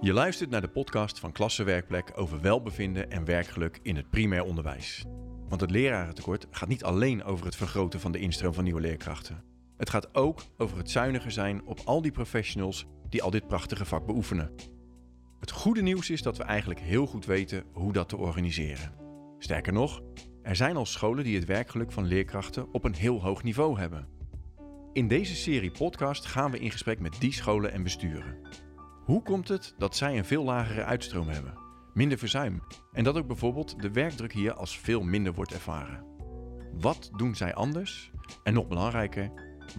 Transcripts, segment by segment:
Je luistert naar de podcast van Klassenwerkplek over welbevinden en werkgeluk in het primair onderwijs. Want het lerarentekort gaat niet alleen over het vergroten van de instroom van nieuwe leerkrachten. Het gaat ook over het zuiniger zijn op al die professionals die al dit prachtige vak beoefenen. Het goede nieuws is dat we eigenlijk heel goed weten hoe dat te organiseren. Sterker nog, er zijn al scholen die het werkgeluk van leerkrachten op een heel hoog niveau hebben. In deze serie podcast gaan we in gesprek met die scholen en besturen. Hoe komt het dat zij een veel lagere uitstroom hebben, minder verzuim en dat ook bijvoorbeeld de werkdruk hier als veel minder wordt ervaren? Wat doen zij anders? En nog belangrijker,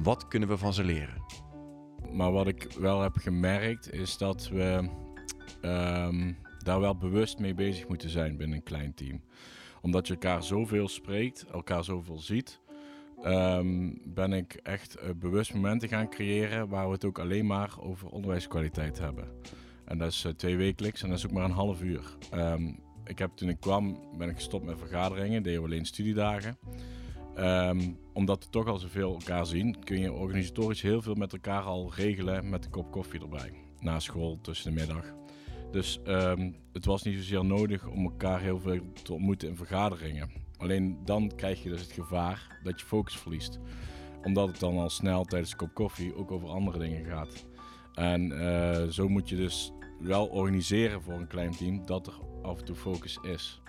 wat kunnen we van ze leren? Maar wat ik wel heb gemerkt is dat we ehm, daar wel bewust mee bezig moeten zijn binnen een klein team. Omdat je elkaar zoveel spreekt, elkaar zoveel ziet, ehm, ben ik echt eh, bewust momenten gaan creëren waar we het ook alleen maar over onderwijskwaliteit hebben. En dat is uh, twee wekelijks en dat is ook maar een half uur. Ehm, ik heb toen ik kwam, ben ik gestopt met vergaderingen, deden we alleen studiedagen. Ehm, omdat we toch al zoveel elkaar zien, kun je organisatorisch heel veel met elkaar al regelen met een kop koffie erbij. Na school, tussen de middag. Dus het was niet zozeer nodig om elkaar heel veel te ontmoeten in vergaderingen. Alleen dan krijg je dus het gevaar dat je focus verliest. Omdat het dan al snel tijdens een kop koffie ook over andere dingen gaat. En uh, zo moet je dus wel organiseren voor een klein team dat er af en toe focus is.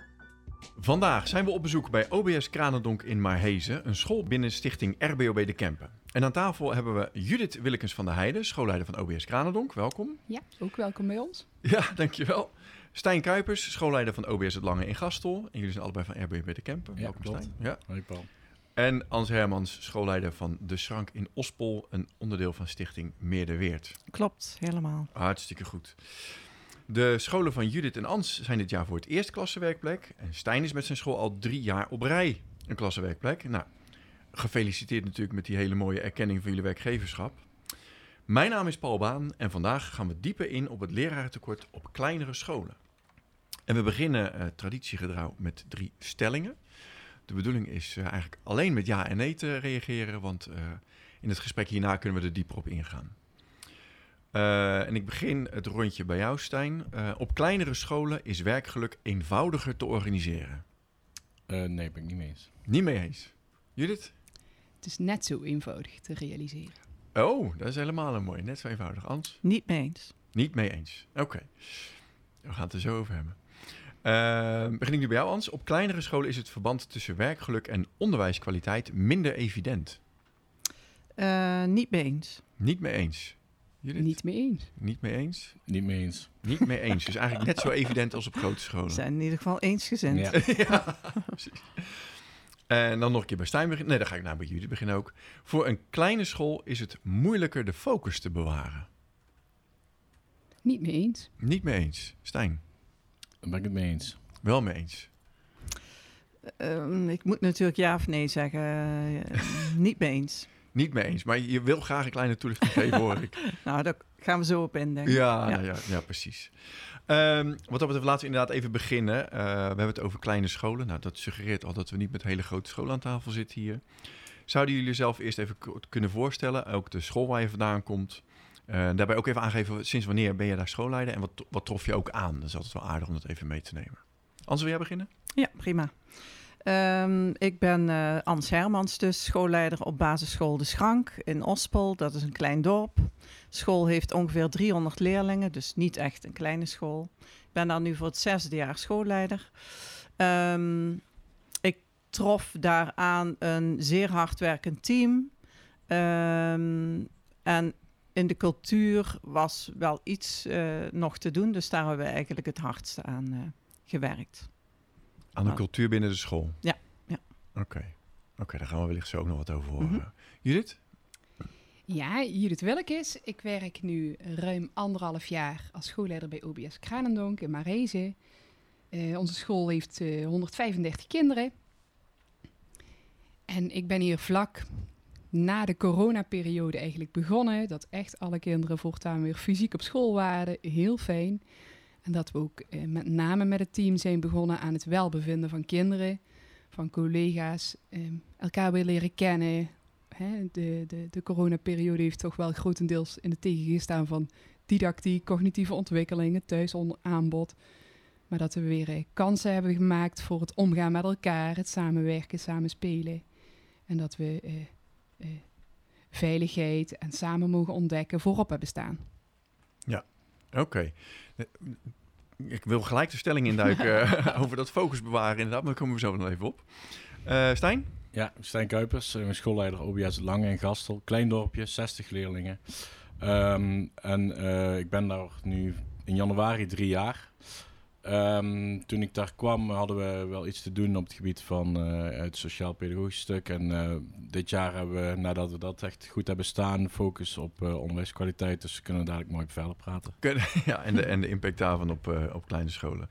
Vandaag zijn we op bezoek bij OBS Kranendonk in Marhezen, een school binnen stichting RBOB De Kempen. En aan tafel hebben we Judith Willekens van der Heijden, schoolleider van OBS Kranendonk. Welkom. Ja, ook welkom bij ons. Ja, dankjewel. Stijn Kuipers, schoolleider van OBS Het Lange in Gastel. En jullie zijn allebei van RBOB De Kempen. Ja, welkom klopt. Stijn. Ja. Hoi Paul. En Ans Hermans, schoolleider van De Schrank in Ospol, een onderdeel van stichting Meerderweert. Klopt, helemaal. Hartstikke goed. De scholen van Judith en Ans zijn dit jaar voor het eerst klassenwerkplek. En Stijn is met zijn school al drie jaar op rij een klassenwerkplek. Nou, gefeliciteerd natuurlijk met die hele mooie erkenning van jullie werkgeverschap. Mijn naam is Paul Baan en vandaag gaan we dieper in op het lerarentekort op kleinere scholen. En we beginnen uh, traditiegetrouw met drie stellingen. De bedoeling is uh, eigenlijk alleen met ja en nee te reageren, want uh, in het gesprek hierna kunnen we er dieper op ingaan. Uh, en ik begin het rondje bij jou, Stijn. Uh, op kleinere scholen is werkgeluk eenvoudiger te organiseren. Uh, nee, ben ik niet mee eens. Niet mee eens. Judith? Het is net zo eenvoudig te realiseren. Oh, dat is helemaal een mooi. Net zo eenvoudig. Ans? Niet mee eens. Niet mee eens. Oké. Okay. We gaan het er zo over hebben. Uh, begin ik nu bij jou, Ans. Op kleinere scholen is het verband tussen werkgeluk en onderwijskwaliteit minder evident. Uh, niet mee eens. Niet mee eens. Judith? Niet mee eens. Niet mee eens? Niet mee eens. Niet mee eens. Dus eigenlijk net zo evident als op grote scholen. We zijn in ieder geval eensgezind. Ja, ja precies. En dan nog een keer bij Stijn beginnen. Nee, dan ga ik nou bij jullie beginnen ook. Voor een kleine school is het moeilijker de focus te bewaren. Niet mee eens. Niet mee eens. Stijn? Daar ben ik het mee eens. Wel mee eens. Um, ik moet natuurlijk ja of nee zeggen. Uh, niet mee eens. Niet mee eens, maar je wil graag een kleine toelichting geven, hoor ik. nou, daar gaan we zo op in, denk ik. Ja, ja. Nou ja, ja, precies. Um, wat dat betreft, laten we inderdaad even beginnen. Uh, we hebben het over kleine scholen. Nou, dat suggereert al dat we niet met hele grote scholen aan tafel zitten hier. Zouden jullie jezelf eerst even kunnen voorstellen? Ook de school waar je vandaan komt. Uh, daarbij ook even aangeven, sinds wanneer ben je daar schoolleider? En wat, wat trof je ook aan? Dat is altijd wel aardig om dat even mee te nemen. Anders wil jij beginnen? Ja, prima. Um, ik ben uh, Ans Hermans, dus schoolleider op basisschool De Schrank in Ospel. Dat is een klein dorp. School heeft ongeveer 300 leerlingen, dus niet echt een kleine school. Ik ben daar nu voor het zesde jaar schoolleider. Um, ik trof daaraan een zeer hardwerkend team. Um, en in de cultuur was wel iets uh, nog te doen, dus daar hebben we eigenlijk het hardste aan uh, gewerkt. Aan de cultuur binnen de school? Ja. ja. Oké, okay. okay, daar gaan we wellicht zo ook nog wat over horen. Mm -hmm. Judith? Ja, Judith Willekes. Ik werk nu ruim anderhalf jaar als schoolleider bij OBS Kranendonk in Marezen. Uh, onze school heeft uh, 135 kinderen. En ik ben hier vlak na de coronaperiode eigenlijk begonnen. Dat echt alle kinderen voortaan weer fysiek op school waren. Heel fijn. En dat we ook eh, met name met het team zijn begonnen aan het welbevinden van kinderen, van collega's, eh, elkaar weer leren kennen. Hè, de, de, de coronaperiode heeft toch wel grotendeels in het tegengestaan van didactiek, cognitieve ontwikkelingen, thuis onder aanbod. Maar dat we weer eh, kansen hebben gemaakt voor het omgaan met elkaar, het samenwerken, samenspelen. En dat we eh, veiligheid en samen mogen ontdekken voorop hebben staan. Oké. Eh, Ik wil gelijk de stelling induiken eh, over dat focus bewaren inderdaad, maar daar komen we zo nog even op. Eh Stijn? Ja, Stijn Kuipers, mijn schoolleider OBS Lange in Gastel. Klein dorpje, 60 leerlingen. Ehm, en eh, ik ben daar nu in januari drie jaar. Ehm, toen ik daar kwam hadden we wel iets te doen op het gebied van eh, het sociaal-pedagogisch stuk. En eh, dit jaar hebben we, nadat we dat echt goed hebben staan, focus op eh, onderwijskwaliteit. Dus we kunnen dadelijk mooi verder praten. Ja, en de, en de impact daarvan op, op kleine scholen.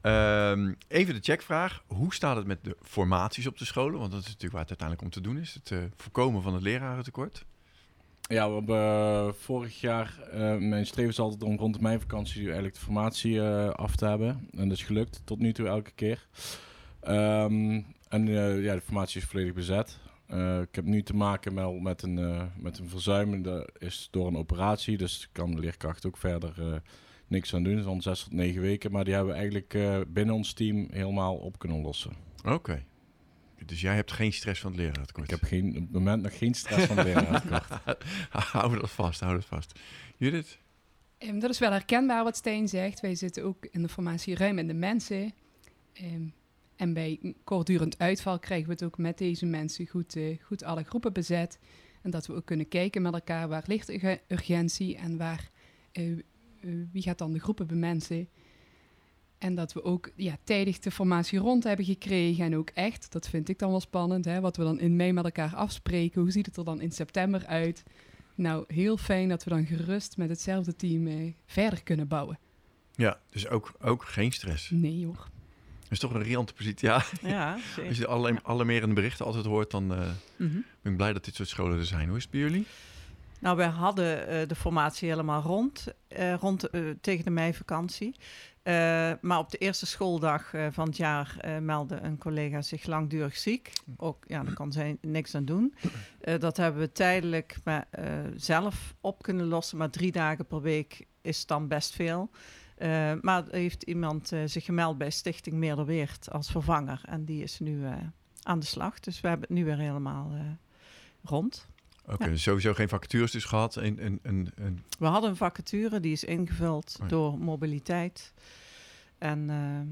Ehm, even de checkvraag. Hoe staat het met de formaties op de scholen? Want dat is natuurlijk waar het uiteindelijk om te doen is. Het voorkomen van het lerarentekort. Ja, we hebben eh, vorig jaar, eh, mijn streven is altijd om rond de meivakantie eigenlijk de formatie eh, af te hebben. En dat is gelukt tot nu toe elke keer. Ehm, en ja, de formatie is volledig bezet. Ik heb nu te maken met, met, een, met een verzuim. Dat is door een operatie, dus kan de leerkracht ook verder niks aan doen. Al zes tot negen weken, maar die hebben we eigenlijk binnen ons team helemaal op kunnen lossen. Oké. Dus jij hebt geen stress van het lerarentekort? Ik heb geen, op het moment nog geen stress van de leraar. hou dat vast, hou dat vast. Judith? Ehm, dat is wel herkenbaar wat Steen zegt. Wij zitten ook in de formatie ruim in de mensen. Ehm, en bij kortdurend uitval krijgen we het ook met deze mensen goed, eh, goed alle groepen bezet. En dat we ook kunnen kijken met elkaar waar ligt urge- urgentie en waar, eh, eh, wie gaat dan de groepen bemensen. En dat we ook ja, tijdig de formatie rond hebben gekregen. En ook echt, dat vind ik dan wel spannend, hè, wat we dan in mei met elkaar afspreken. Hoe ziet het er dan in september uit? Nou, heel fijn dat we dan gerust met hetzelfde team eh, verder kunnen bouwen. Ja, dus ook, ook geen stress. Nee hoor. Dat is toch een riante positie. Ja, Ja, als zeker. je alle, alarmerende berichten altijd hoort, dan eh, Mhm. ben ik blij dat dit soort scholen er zijn. Hoe is het bij jullie? Nou, wij hadden eh, de formatie helemaal rond, eh, rond eh, tegen de meivakantie. Eh, maar op de eerste schooldag eh, van het jaar eh, meldde een collega zich langdurig ziek. Ook, ja, daar kan zij niks aan doen. Dat hebben we tijdelijk maar, zelf op kunnen lossen. Maar drie dagen per week is dan best veel. Maar heeft iemand zich gemeld bij Stichting Meerderweert als vervanger. En die is nu aan de slag. Dus we hebben het nu weer helemaal rond. Oké, Ja. dus sowieso geen vacatures dus gehad. We hadden een vacature, die is ingevuld Oh ja. door mobiliteit. En ehm,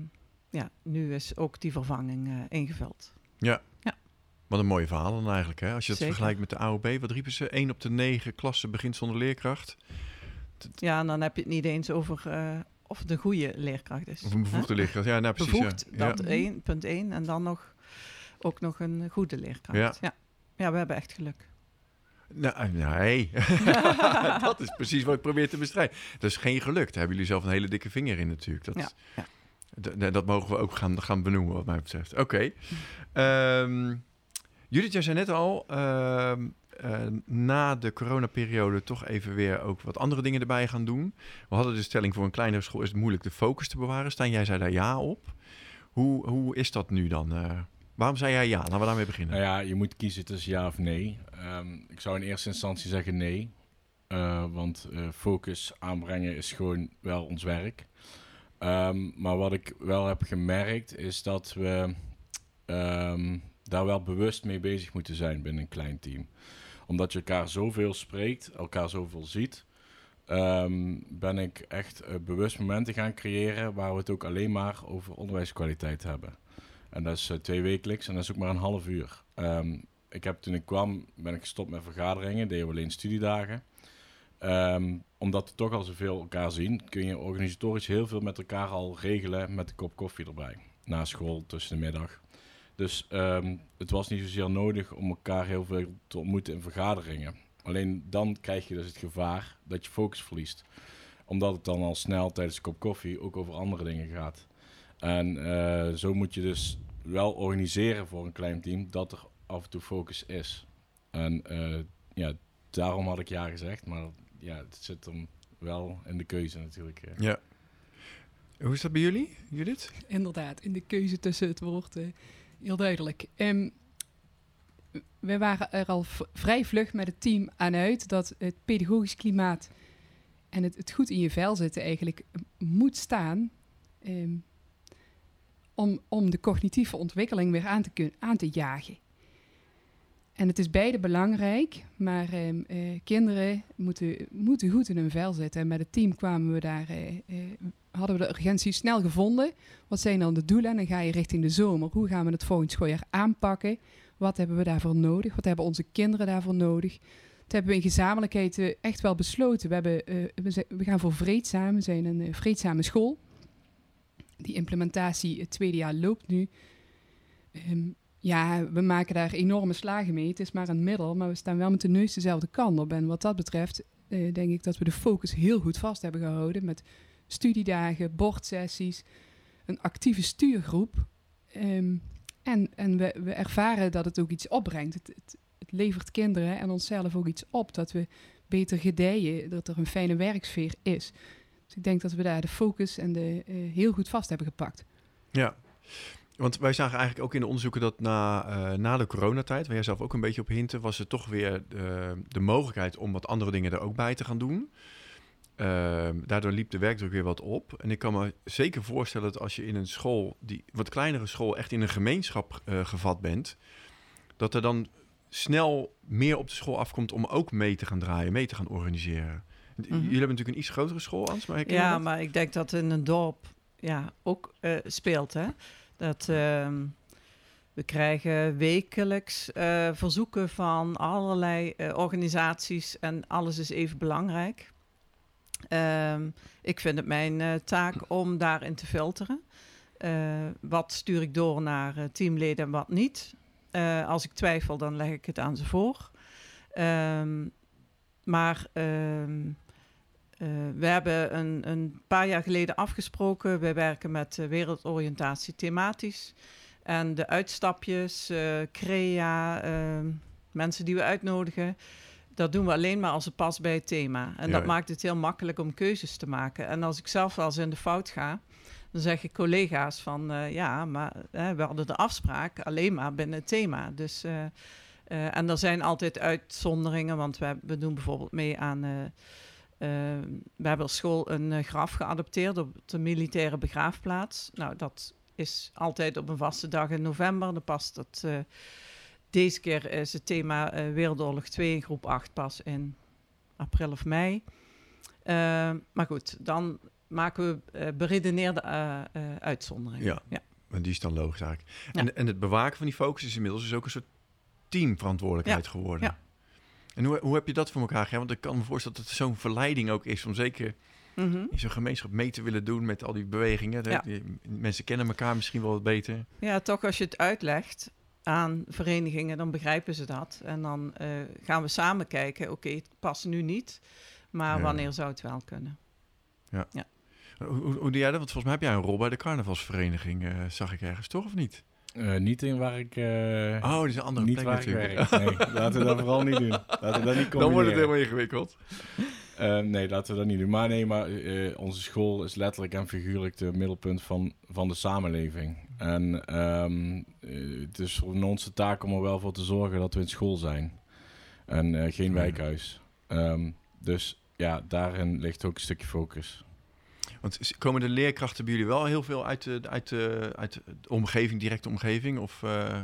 ja, nu is ook die vervanging eh, ingevuld. wat een mooie verhaal dan eigenlijk. Hè? Als je het Zeker. vergelijkt met de AOB, wat riepen ze? 1 op de 9 klassen begint zonder leerkracht. Ja, en dan heb je het niet eens over eh, of het een goede leerkracht is. Of een bevoegde Hè? leerkracht. Ja, nou, precies. Bevoegd, ja. dat Ja. één, punt één. En dan nog, ook nog een goede leerkracht. Ja. Ja. ja. we hebben echt geluk. Nou, nee. dat is precies wat ik probeer te bestrijden. Dat is geen geluk. Daar hebben jullie zelf een hele dikke vinger in natuurlijk. Dat, Ja, dat mogen we ook gaan, gaan benoemen wat mij betreft. Oké. Ehm, Judith, jij zei net al, ehm, eh, na de coronaperiode toch even weer ook wat andere dingen erbij gaan doen. We hadden de stelling voor een kleinere school is het moeilijk de focus te bewaren. Stijn, jij zei daar ja op. Hoe, hoe is dat nu dan? Eh, waarom zei jij ja? Laten we daarmee beginnen. Nou ja, je moet kiezen tussen ja of nee. Ehm, ik zou in eerste instantie zeggen nee. Eh, want eh, focus aanbrengen is gewoon wel ons werk. Ehm, maar wat ik wel heb gemerkt is dat we ehm, daar wel bewust mee bezig moeten zijn binnen een klein team. Omdat je elkaar zoveel spreekt, elkaar zoveel ziet, ben ik echt eh, bewust momenten gaan creëren waar we het ook alleen maar over onderwijskwaliteit hebben. En dat is eh, twee wekelijks en dat is ook maar een half uur. Ehm, ik heb toen ik kwam, ben ik gestopt met vergaderingen, deden we alleen studiedagen. Ehm, omdat we toch al zoveel elkaar zien, kun je organisatorisch heel veel met elkaar al regelen met een kop koffie erbij. Na school, tussen de middag. Dus ehm, het was niet zozeer nodig om elkaar heel veel te ontmoeten in vergaderingen. Alleen dan krijg je dus het gevaar dat je focus verliest. Omdat het dan al snel tijdens een kop koffie ook over andere dingen gaat. En eh, zo moet je dus wel organiseren voor een klein team dat er af en toe focus is. En eh, ja, daarom had ik ja gezegd, maar ja, het zit hem wel in de keuze natuurlijk. Ja. Hoe is dat bij jullie, Judith? Inderdaad, in de keuze tussen het woord eh, heel duidelijk. Ehm, we waren er al v- vrij vlug met het team aan uit dat het pedagogisch klimaat en het, het goed in je vel zitten eigenlijk moet staan ehm, om, om de cognitieve ontwikkeling weer aan te, kun, aan te jagen. En het is beide belangrijk, maar ehm, eh, kinderen moeten, moeten goed in hun vel zitten. En met het team kwamen we daar, eh, eh, hadden we de urgentie snel gevonden. Wat zijn dan de doelen? En dan ga je richting de zomer. Hoe gaan we het volgend schooljaar aanpakken? Wat hebben we daarvoor nodig? Wat hebben onze kinderen daarvoor nodig? Dat hebben we in gezamenlijkheid echt wel besloten. We, hebben, we, gaan voor vreedzaam. We zijn een vreedzame school. Die implementatie het tweede jaar loopt nu. Ehm, ja, we maken daar enorme slagen mee. Het is maar een middel, maar we staan wel met de neus dezelfde kant op. En wat dat betreft eh, denk ik dat we de focus heel goed vast hebben gehouden. Met studiedagen, bordsessies, een actieve stuurgroep. Ehm, en en we, we ervaren dat het ook iets opbrengt. Het, het, het levert kinderen en onszelf ook iets op. Dat we beter gedijen, dat er een fijne werksfeer is. Ik denk dat we daar de focus en de, eh, heel goed vast hebben gepakt. Ja, want wij zagen eigenlijk ook in de onderzoeken dat na, eh, na de coronatijd, waar jij zelf ook een beetje op hinten, was er toch weer de, de mogelijkheid om wat andere dingen er ook bij te gaan doen. Ehm, daardoor liep de werkdruk weer wat op. En ik kan me zeker voorstellen dat als je in een school, die wat kleinere school, echt in een gemeenschap eh, gevat bent, dat er dan snel meer op de school afkomt om ook mee te gaan draaien, mee te gaan organiseren. Jullie hebben natuurlijk een iets grotere school, Ans, maar Ja, dat? maar ik denk dat in een dorp ja, ook eh, speelt. Hè? Dat, ehm, we krijgen wekelijks eh, verzoeken van allerlei eh, organisaties en alles is even belangrijk. Ehm, ik vind het mijn taak om daarin te filteren. Wat stuur ik door naar teamleden en wat niet. Als ik twijfel, dan leg ik het aan ze voor. Ehm, maar eh, we hebben een, een paar jaar geleden afgesproken. We werken met eh, wereldoriëntatie thematisch. En de uitstapjes, eh, crea, ehm, mensen die we uitnodigen, dat doen we alleen maar als het past bij het thema. En Ja, dat ja. maakt het heel makkelijk om keuzes te maken. En als ik zelf wel eens in de fout ga, dan zeg ik collega's van ja, maar we hadden de afspraak alleen maar binnen het thema. Dus, en er zijn altijd uitzonderingen, want we, we doen bijvoorbeeld mee aan. Eh, eh, we hebben als school een eh, graf geadopteerd op de militaire begraafplaats. Nou, dat is altijd op een vaste dag in november. Dan past het. eh, deze keer is het thema eh, Wereldoorlog 2 in groep 8 pas in april of mei. Eh, maar goed, dan maken we beredeneerde uitzonderingen. Ja. ja. En die is dan logisch eigenlijk. Ja. En, en het bewaken van die focus is inmiddels dus ook een soort teamverantwoordelijkheid geworden. Ja. En hoe, hoe heb je dat voor elkaar? Want ik kan me voorstellen dat het zo'n verleiding ook is om zeker Mhm. in zo'n gemeenschap mee te willen doen met al die bewegingen. Ja. Mensen kennen elkaar misschien wel wat beter. Ja, toch als je het uitlegt aan verenigingen, dan begrijpen ze dat. En dan eh, gaan we samen kijken, oké, het past nu niet, maar Ja. wanneer zou het wel kunnen? Hoe, hoe, hoe doe jij dat? Want volgens mij heb jij een rol bij de carnavalsvereniging, eh, zag ik ergens, toch of niet? Eh, niet in waar ik... eh, Oh, dat is een andere niet plek waar ik natuurlijk. werk. Nee, laten we dat vooral niet doen. Laten we dat niet Dan wordt het combineren. helemaal ingewikkeld. Eh, nee, laten we dat niet doen. Maar nee, maar onze school is letterlijk en figuurlijk de middelpunt van, van de samenleving. En ehm, eh, het is voor ons de taak om er wel voor te zorgen dat we in school zijn. En geen wijkhuis. Ehm, dus ja, daarin ligt ook een stukje focus. Want komen de leerkrachten bij jullie wel heel veel uit de, uit de, uit de omgeving, directe omgeving? Of eh,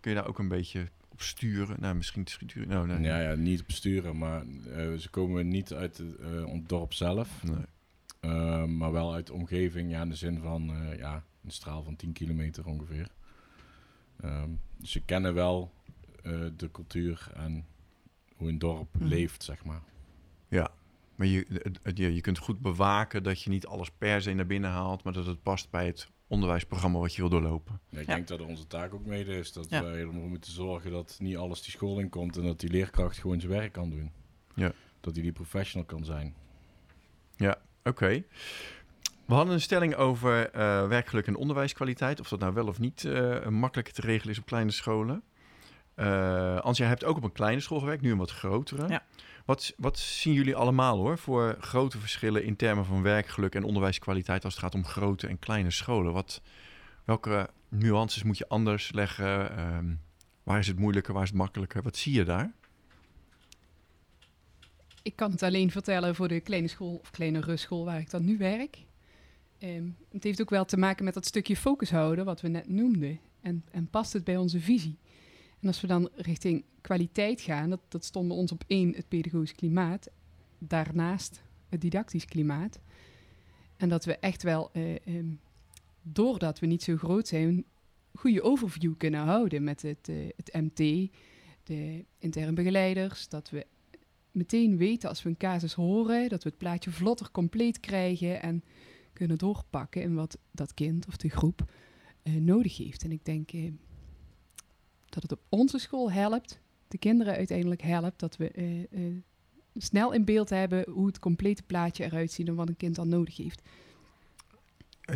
kun je daar ook een beetje op sturen? Nou, misschien te sturen. Nou, nee. Ja, ja, niet op besturen, maar eh, ze komen niet uit het eh, dorp zelf. Nee. Ehm, maar wel uit de omgeving, ja, in de zin van ja, een straal van 10 kilometer ongeveer. Ehm, dus ze kennen wel de cultuur en hoe een dorp Mhm. leeft, zeg maar. Ja, maar je, je, je kunt goed bewaken dat je niet alles per se naar binnen haalt, maar dat het past bij het onderwijsprogramma wat je wil doorlopen. Ja, ik Ja. denk dat onze taak ook mede is dat Ja. wij ervoor moeten zorgen dat niet alles die school in komt en dat die leerkracht gewoon zijn werk kan doen. Ja. Dat hij die professional kan zijn. Oké. We hadden een stelling over eh, werkgeluk en onderwijskwaliteit. Of dat nou wel of niet eh makkelijk te regelen is op kleine scholen. Eh Ans, jij hebt ook op een kleine school gewerkt, nu een wat grotere. Ja. Wat, wat zien jullie allemaal hoor voor grote verschillen in termen van werkgeluk en onderwijskwaliteit als het gaat om grote en kleine scholen? Wat, welke nuances moet je anders leggen? Ehm, waar is het moeilijker, waar is het makkelijker? Wat zie je daar? ik kan het alleen vertellen voor de kleine school of kleine rustschool waar ik dan nu werk. Ehm, het heeft ook wel te maken met dat stukje focus houden, wat we net noemden. En, en past het bij onze visie? En als we dan richting kwaliteit gaan, dat, dat stond bij ons op één het pedagogisch klimaat, daarnaast het didactisch klimaat. En dat we echt wel, eh, ehm, doordat we niet zo groot zijn, goede overview kunnen houden met het, eh, het MT, de interne begeleiders. Dat we meteen weten als we een casus horen, dat we het plaatje vlotter compleet krijgen en kunnen doorpakken in wat dat kind of de groep eh, nodig heeft. En ik denk eh, dat het op onze school helpt, de kinderen uiteindelijk helpt, dat we eh, eh, snel in beeld hebben hoe het complete plaatje eruit ziet en wat een kind dan nodig heeft.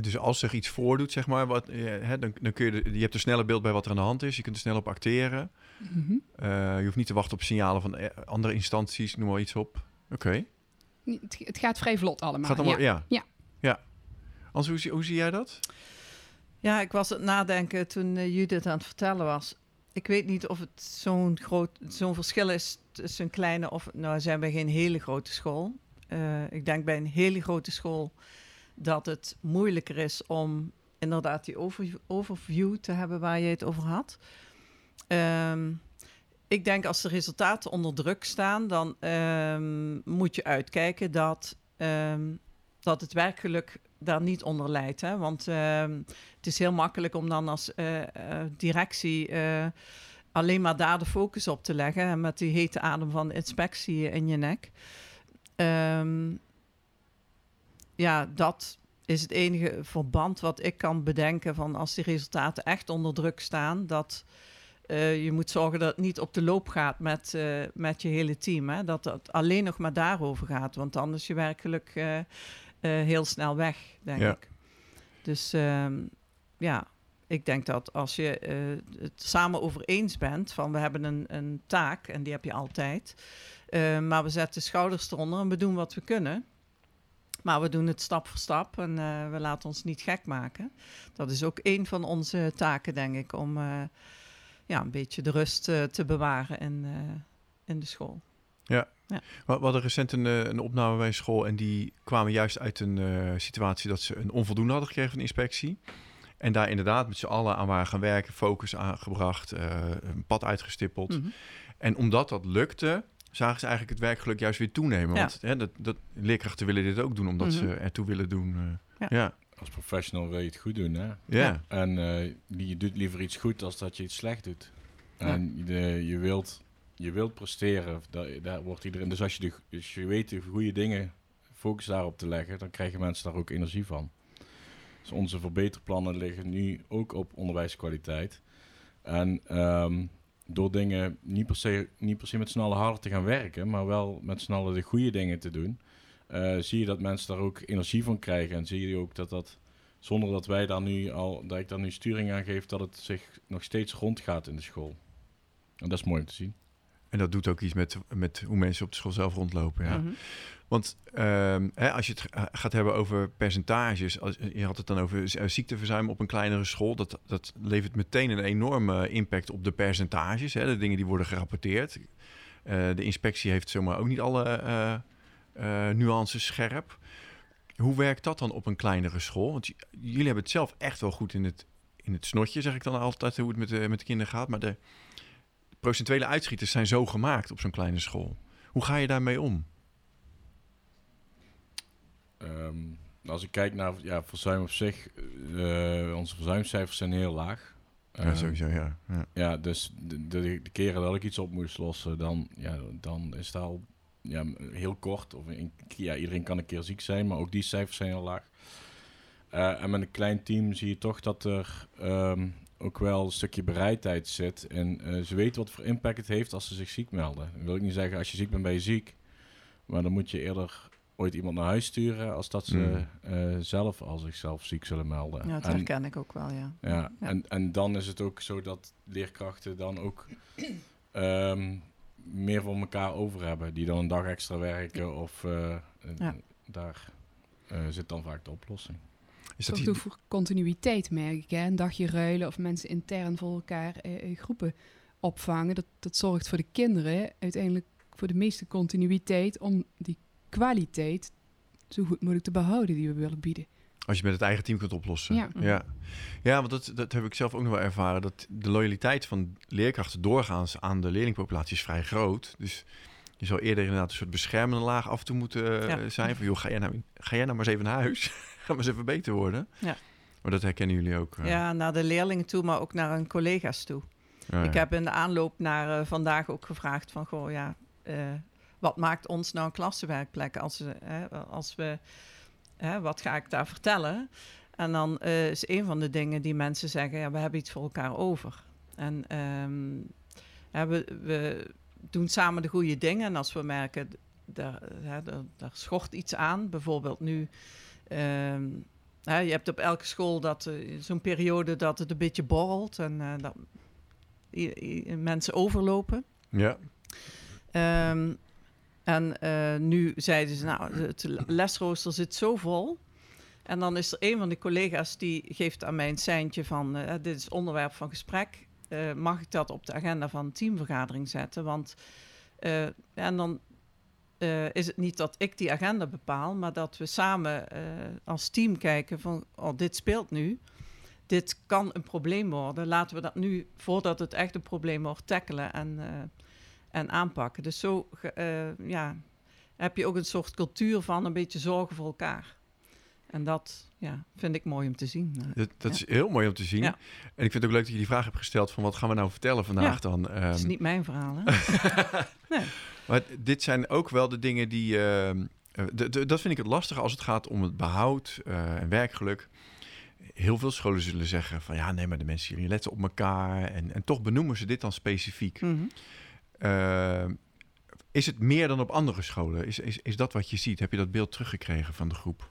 Dus als zich iets voordoet, zeg maar, wat, eh, hè, dan, dan kun je, de- je hebt een sneller beeld bij wat er aan de hand is. Je kunt er snel op acteren. Mhm. Eh, je hoeft niet te wachten op signalen van eh, andere instanties, noem maar iets op. Oké. Het, het gaat vrij vlot allemaal. Gaat allemaal, ja. ja. Ja. hoe, zie- hoe zie jij dat? Ja, ik was het nadenken toen eh, Judith aan het vertellen was. Ik weet niet of het zo'n groot zo'n verschil is tussen een kleine of... Nou, zijn wij geen hele grote school. Eh, ik denk bij een hele grote school dat het moeilijker is om inderdaad die over, overview te hebben waar je het over had. Ehm, ik denk als de resultaten onder druk staan, dan ehm, moet je uitkijken dat, ehm, dat het werkgeluk daar niet onder leidt. Hè? Want ehm, het is heel makkelijk om dan als eh, eh, directie eh, alleen maar daar de focus op te leggen. En met die hete adem van inspectie in je nek. Ehm, ja, dat is het enige verband wat ik kan bedenken van als die resultaten echt onder druk staan, dat je moet zorgen dat het niet op de loop gaat met, met je hele team. Hè? Dat het alleen nog maar daarover gaat, want is je werkelijk heel snel weg, denk Ja. ik. Dus ehm, ja, ik denk dat als je eh, het samen over eens bent van we hebben een, een taak en die heb je altijd, eh, maar we zetten schouders eronder en we doen wat we kunnen. Maar we doen het stap voor stap en eh, we laten ons niet gek maken. Dat is ook een van onze taken, denk ik, om eh, ja, een beetje de rust eh, te bewaren in, eh, in de school. We we hadden recent een, eh, een opname bij een school en die kwamen juist uit een eh, situatie dat ze een onvoldoende hadden gekregen van de inspectie. En daar inderdaad met z'n allen aan waren gaan werken, focus aangebracht, eh, een pad uitgestippeld. Mhm. En omdat dat lukte, zagen ze eigenlijk het werkgeluk juist weer toenemen. Ja. Want hè, dat, dat, leerkrachten willen dit ook doen, omdat ze Mhm. ertoe willen doen. eh. Ja. ja. Als professional wil je het goed doen, hè? Ja. Ja. En eh, je doet liever iets goed dan dat je iets slecht doet. En de, je, wilt, je wilt presteren, daar, daar wordt iedereen... Dus als je, als je weet de goede dingen, focus daarop te leggen, dan krijgen mensen daar ook energie van. Dus onze verbeterplannen liggen nu ook op onderwijskwaliteit. En ehm, door dingen niet per, se, niet per se met z'n allen harder te gaan werken, maar wel met z'n allen de goede dingen te doen, eh, zie je dat mensen daar ook energie van krijgen. En zie je ook dat dat, zonder dat wij daar nu al, dat ik daar nu sturing aan geef, dat het zich nog steeds rondgaat in de school. En dat is mooi om te zien. En dat doet ook iets met, met hoe mensen op de school zelf rondlopen. Ja. Mhm. Want ehm, hè, als je het ga- gaat hebben over percentages, als, je had het dan over eh, ziekteverzuim op een kleinere school, dat, dat levert meteen een enorme impact op de percentages, hè, de dingen die worden gerapporteerd. Eh, de inspectie heeft zomaar ook niet alle eh, nuances scherp. Hoe werkt dat dan op een kleinere school? Want jullie hebben het zelf echt wel goed in het, in het snotje, zeg ik dan altijd, hoe het met de, met de kinderen gaat. Maar de procentuele uitschieters zijn zo gemaakt op zo'n kleine school. Hoe ga je daarmee om? Ehm, als ik kijk naar ja, verzuim op zich, eh, onze verzuimcijfers zijn heel laag. Ja, Ehm, sowieso, ja. ja. Ja, dus de, de, de keren dat ik iets op moest lossen, dan, ja, dan is het al ja, heel kort. Of een, ja, iedereen kan een keer ziek zijn, maar ook die cijfers zijn heel laag. Eh, en met een klein team zie je toch dat er ehm, ook wel een stukje bereidheid zit. En eh, ze weten wat voor impact het heeft als ze zich ziek melden. Dan wil ik niet zeggen, als je ziek bent, ben je ziek. Maar dan moet je eerder ooit iemand naar huis sturen als dat ze Mm. eh, zelf al zichzelf ziek zullen melden. Ja, dat En- herken ik ook wel, ja. ja, Ja. En, en dan is het ook zo dat leerkrachten dan ook ehm, meer voor elkaar over hebben. Die dan een dag extra werken of eh, Ja. daar eh, zit dan vaak de oplossing. Is dat die, voor continuïteit, merk ik. Hè? Een dagje ruilen of mensen intern voor elkaar eh, eh, groepen opvangen. Dat, dat zorgt voor de kinderen uiteindelijk voor de meeste continuïteit om die kwaliteit zo goed mogelijk te behouden die we willen bieden. Als je met het eigen team kunt oplossen. Ja. ja. Ja, want dat, dat heb ik zelf ook nog wel ervaren. Dat de loyaliteit van leerkrachten doorgaans aan de leerlingpopulatie is vrij groot. Dus je zou eerder inderdaad een soort beschermende laag af en toe moeten eh, Ja. zijn. Van, joh, ga jij, nou, ga jij nou maar eens even naar huis? Maar eens even beter worden. Ja. Maar dat herkennen jullie ook. eh. Ja, naar de leerlingen toe, maar ook naar hun collega's toe. Oh, ja. Ik heb in de aanloop naar eh, vandaag ook gevraagd van, goh, ja, eh, wat maakt ons nou een klassenwerkplek als, als we, wat ga ik daar vertellen? En dan is een van de dingen die mensen zeggen, ja, we hebben iets voor elkaar over. En ja, we, we doen samen de goede dingen en als we merken, d- daar, hè, daar, daar schort iets aan, bijvoorbeeld nu... hè, je hebt op elke school dat eh, zo'n periode dat het een beetje borrelt en eh, dat i- i- mensen overlopen. ja. Ehm, en eh, nu zeiden ze, nou, het lesrooster zit zo vol. En dan is er een van de collega's die geeft aan mij een seintje van, dit is onderwerp van gesprek. Mag ik dat op de agenda van een teamvergadering zetten? Want, en dan eh, is het niet dat ik die agenda bepaal, maar dat we samen eh, als team kijken van, oh, dit speelt nu. Dit kan een probleem worden. Laten we dat nu, voordat het echt een probleem wordt, tackelen en, eh, en aanpakken. Dus zo ja, heb je ook een soort cultuur van een beetje zorgen voor elkaar. En dat ja, vind ik mooi om te zien. Eh, Dat, dat is heel mooi om te zien. Ja. En ik vind het ook leuk dat je die vraag hebt gesteld van wat gaan we nou vertellen vandaag dan. Het Ehm, is niet mijn verhaal, hè? Maar dit zijn ook wel de dingen die. ehm, eh, dat vind ik het lastige als het gaat om het behoud eh, en werkgeluk. Heel veel scholen zullen zeggen van ja, nee, maar de mensen hier letten op elkaar. En, en toch benoemen ze dit dan specifiek. Mhm. Ehm, is het meer dan op andere scholen? Is, is, is dat wat je ziet? Heb je dat beeld teruggekregen van de groep?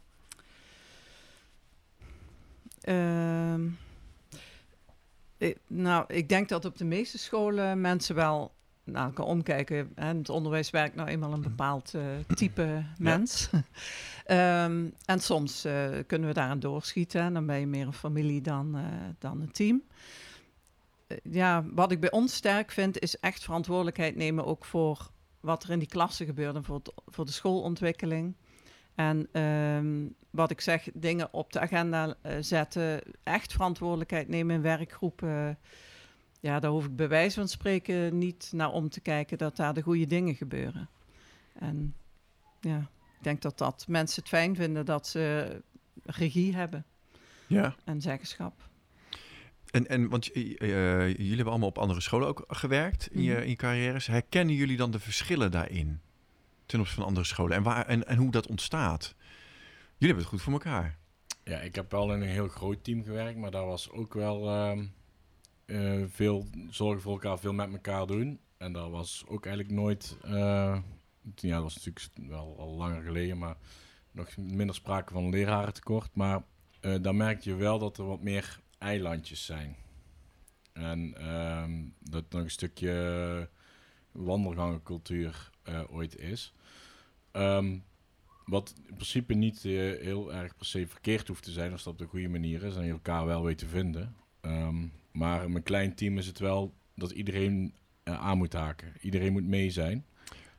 Ehm, ik- nou, ik denk dat op de meeste scholen mensen wel nou, kan omkijken. Hè. Het onderwijs werkt nou eenmaal een bepaald eh, type mens. Ehm, en soms eh, kunnen we daaraan doorschieten. En dan ben je meer een familie dan, eh, dan een team. Ja, wat ik bij ons sterk vind, is echt verantwoordelijkheid nemen ook voor wat er in die klassen gebeurt en voor, het- voor de schoolontwikkeling. En ehm, wat ik zeg, dingen op de agenda eh, zetten, echt verantwoordelijkheid nemen in werkgroepen. Ja, daar hoef ik bij wijze van spreken niet naar om te kijken dat daar de goede dingen gebeuren. En ja, ik denk dat dat mensen het fijn vinden dat ze regie hebben Ja. en zeggenschap. En, en want eh, jullie hebben allemaal op andere scholen ook gewerkt in, je, Mhm. in je carrières. Herkennen jullie dan de verschillen daarin ten opzichte van andere scholen en, waar, en, en hoe dat ontstaat? Jullie hebben het goed voor elkaar. Ja, ik heb wel in een heel groot team gewerkt, maar daar was ook wel ehm, eh, veel zorgen voor elkaar, veel met elkaar doen. En daar was ook eigenlijk nooit, eh, ja, dat was natuurlijk wel al langer geleden, maar nog minder sprake van lerarentekort. Maar eh daar merkte je wel dat er wat meer eilandjes zijn. En ehm, dat nog een stukje wandelgangencultuur ooit is. Ehm, wat in principe niet eh, heel erg per se verkeerd hoeft te zijn als dat op de goede manier is en je elkaar wel weet te vinden. Ehm, maar in mijn klein team is het wel dat iedereen eh, aan moet haken. Iedereen moet mee zijn.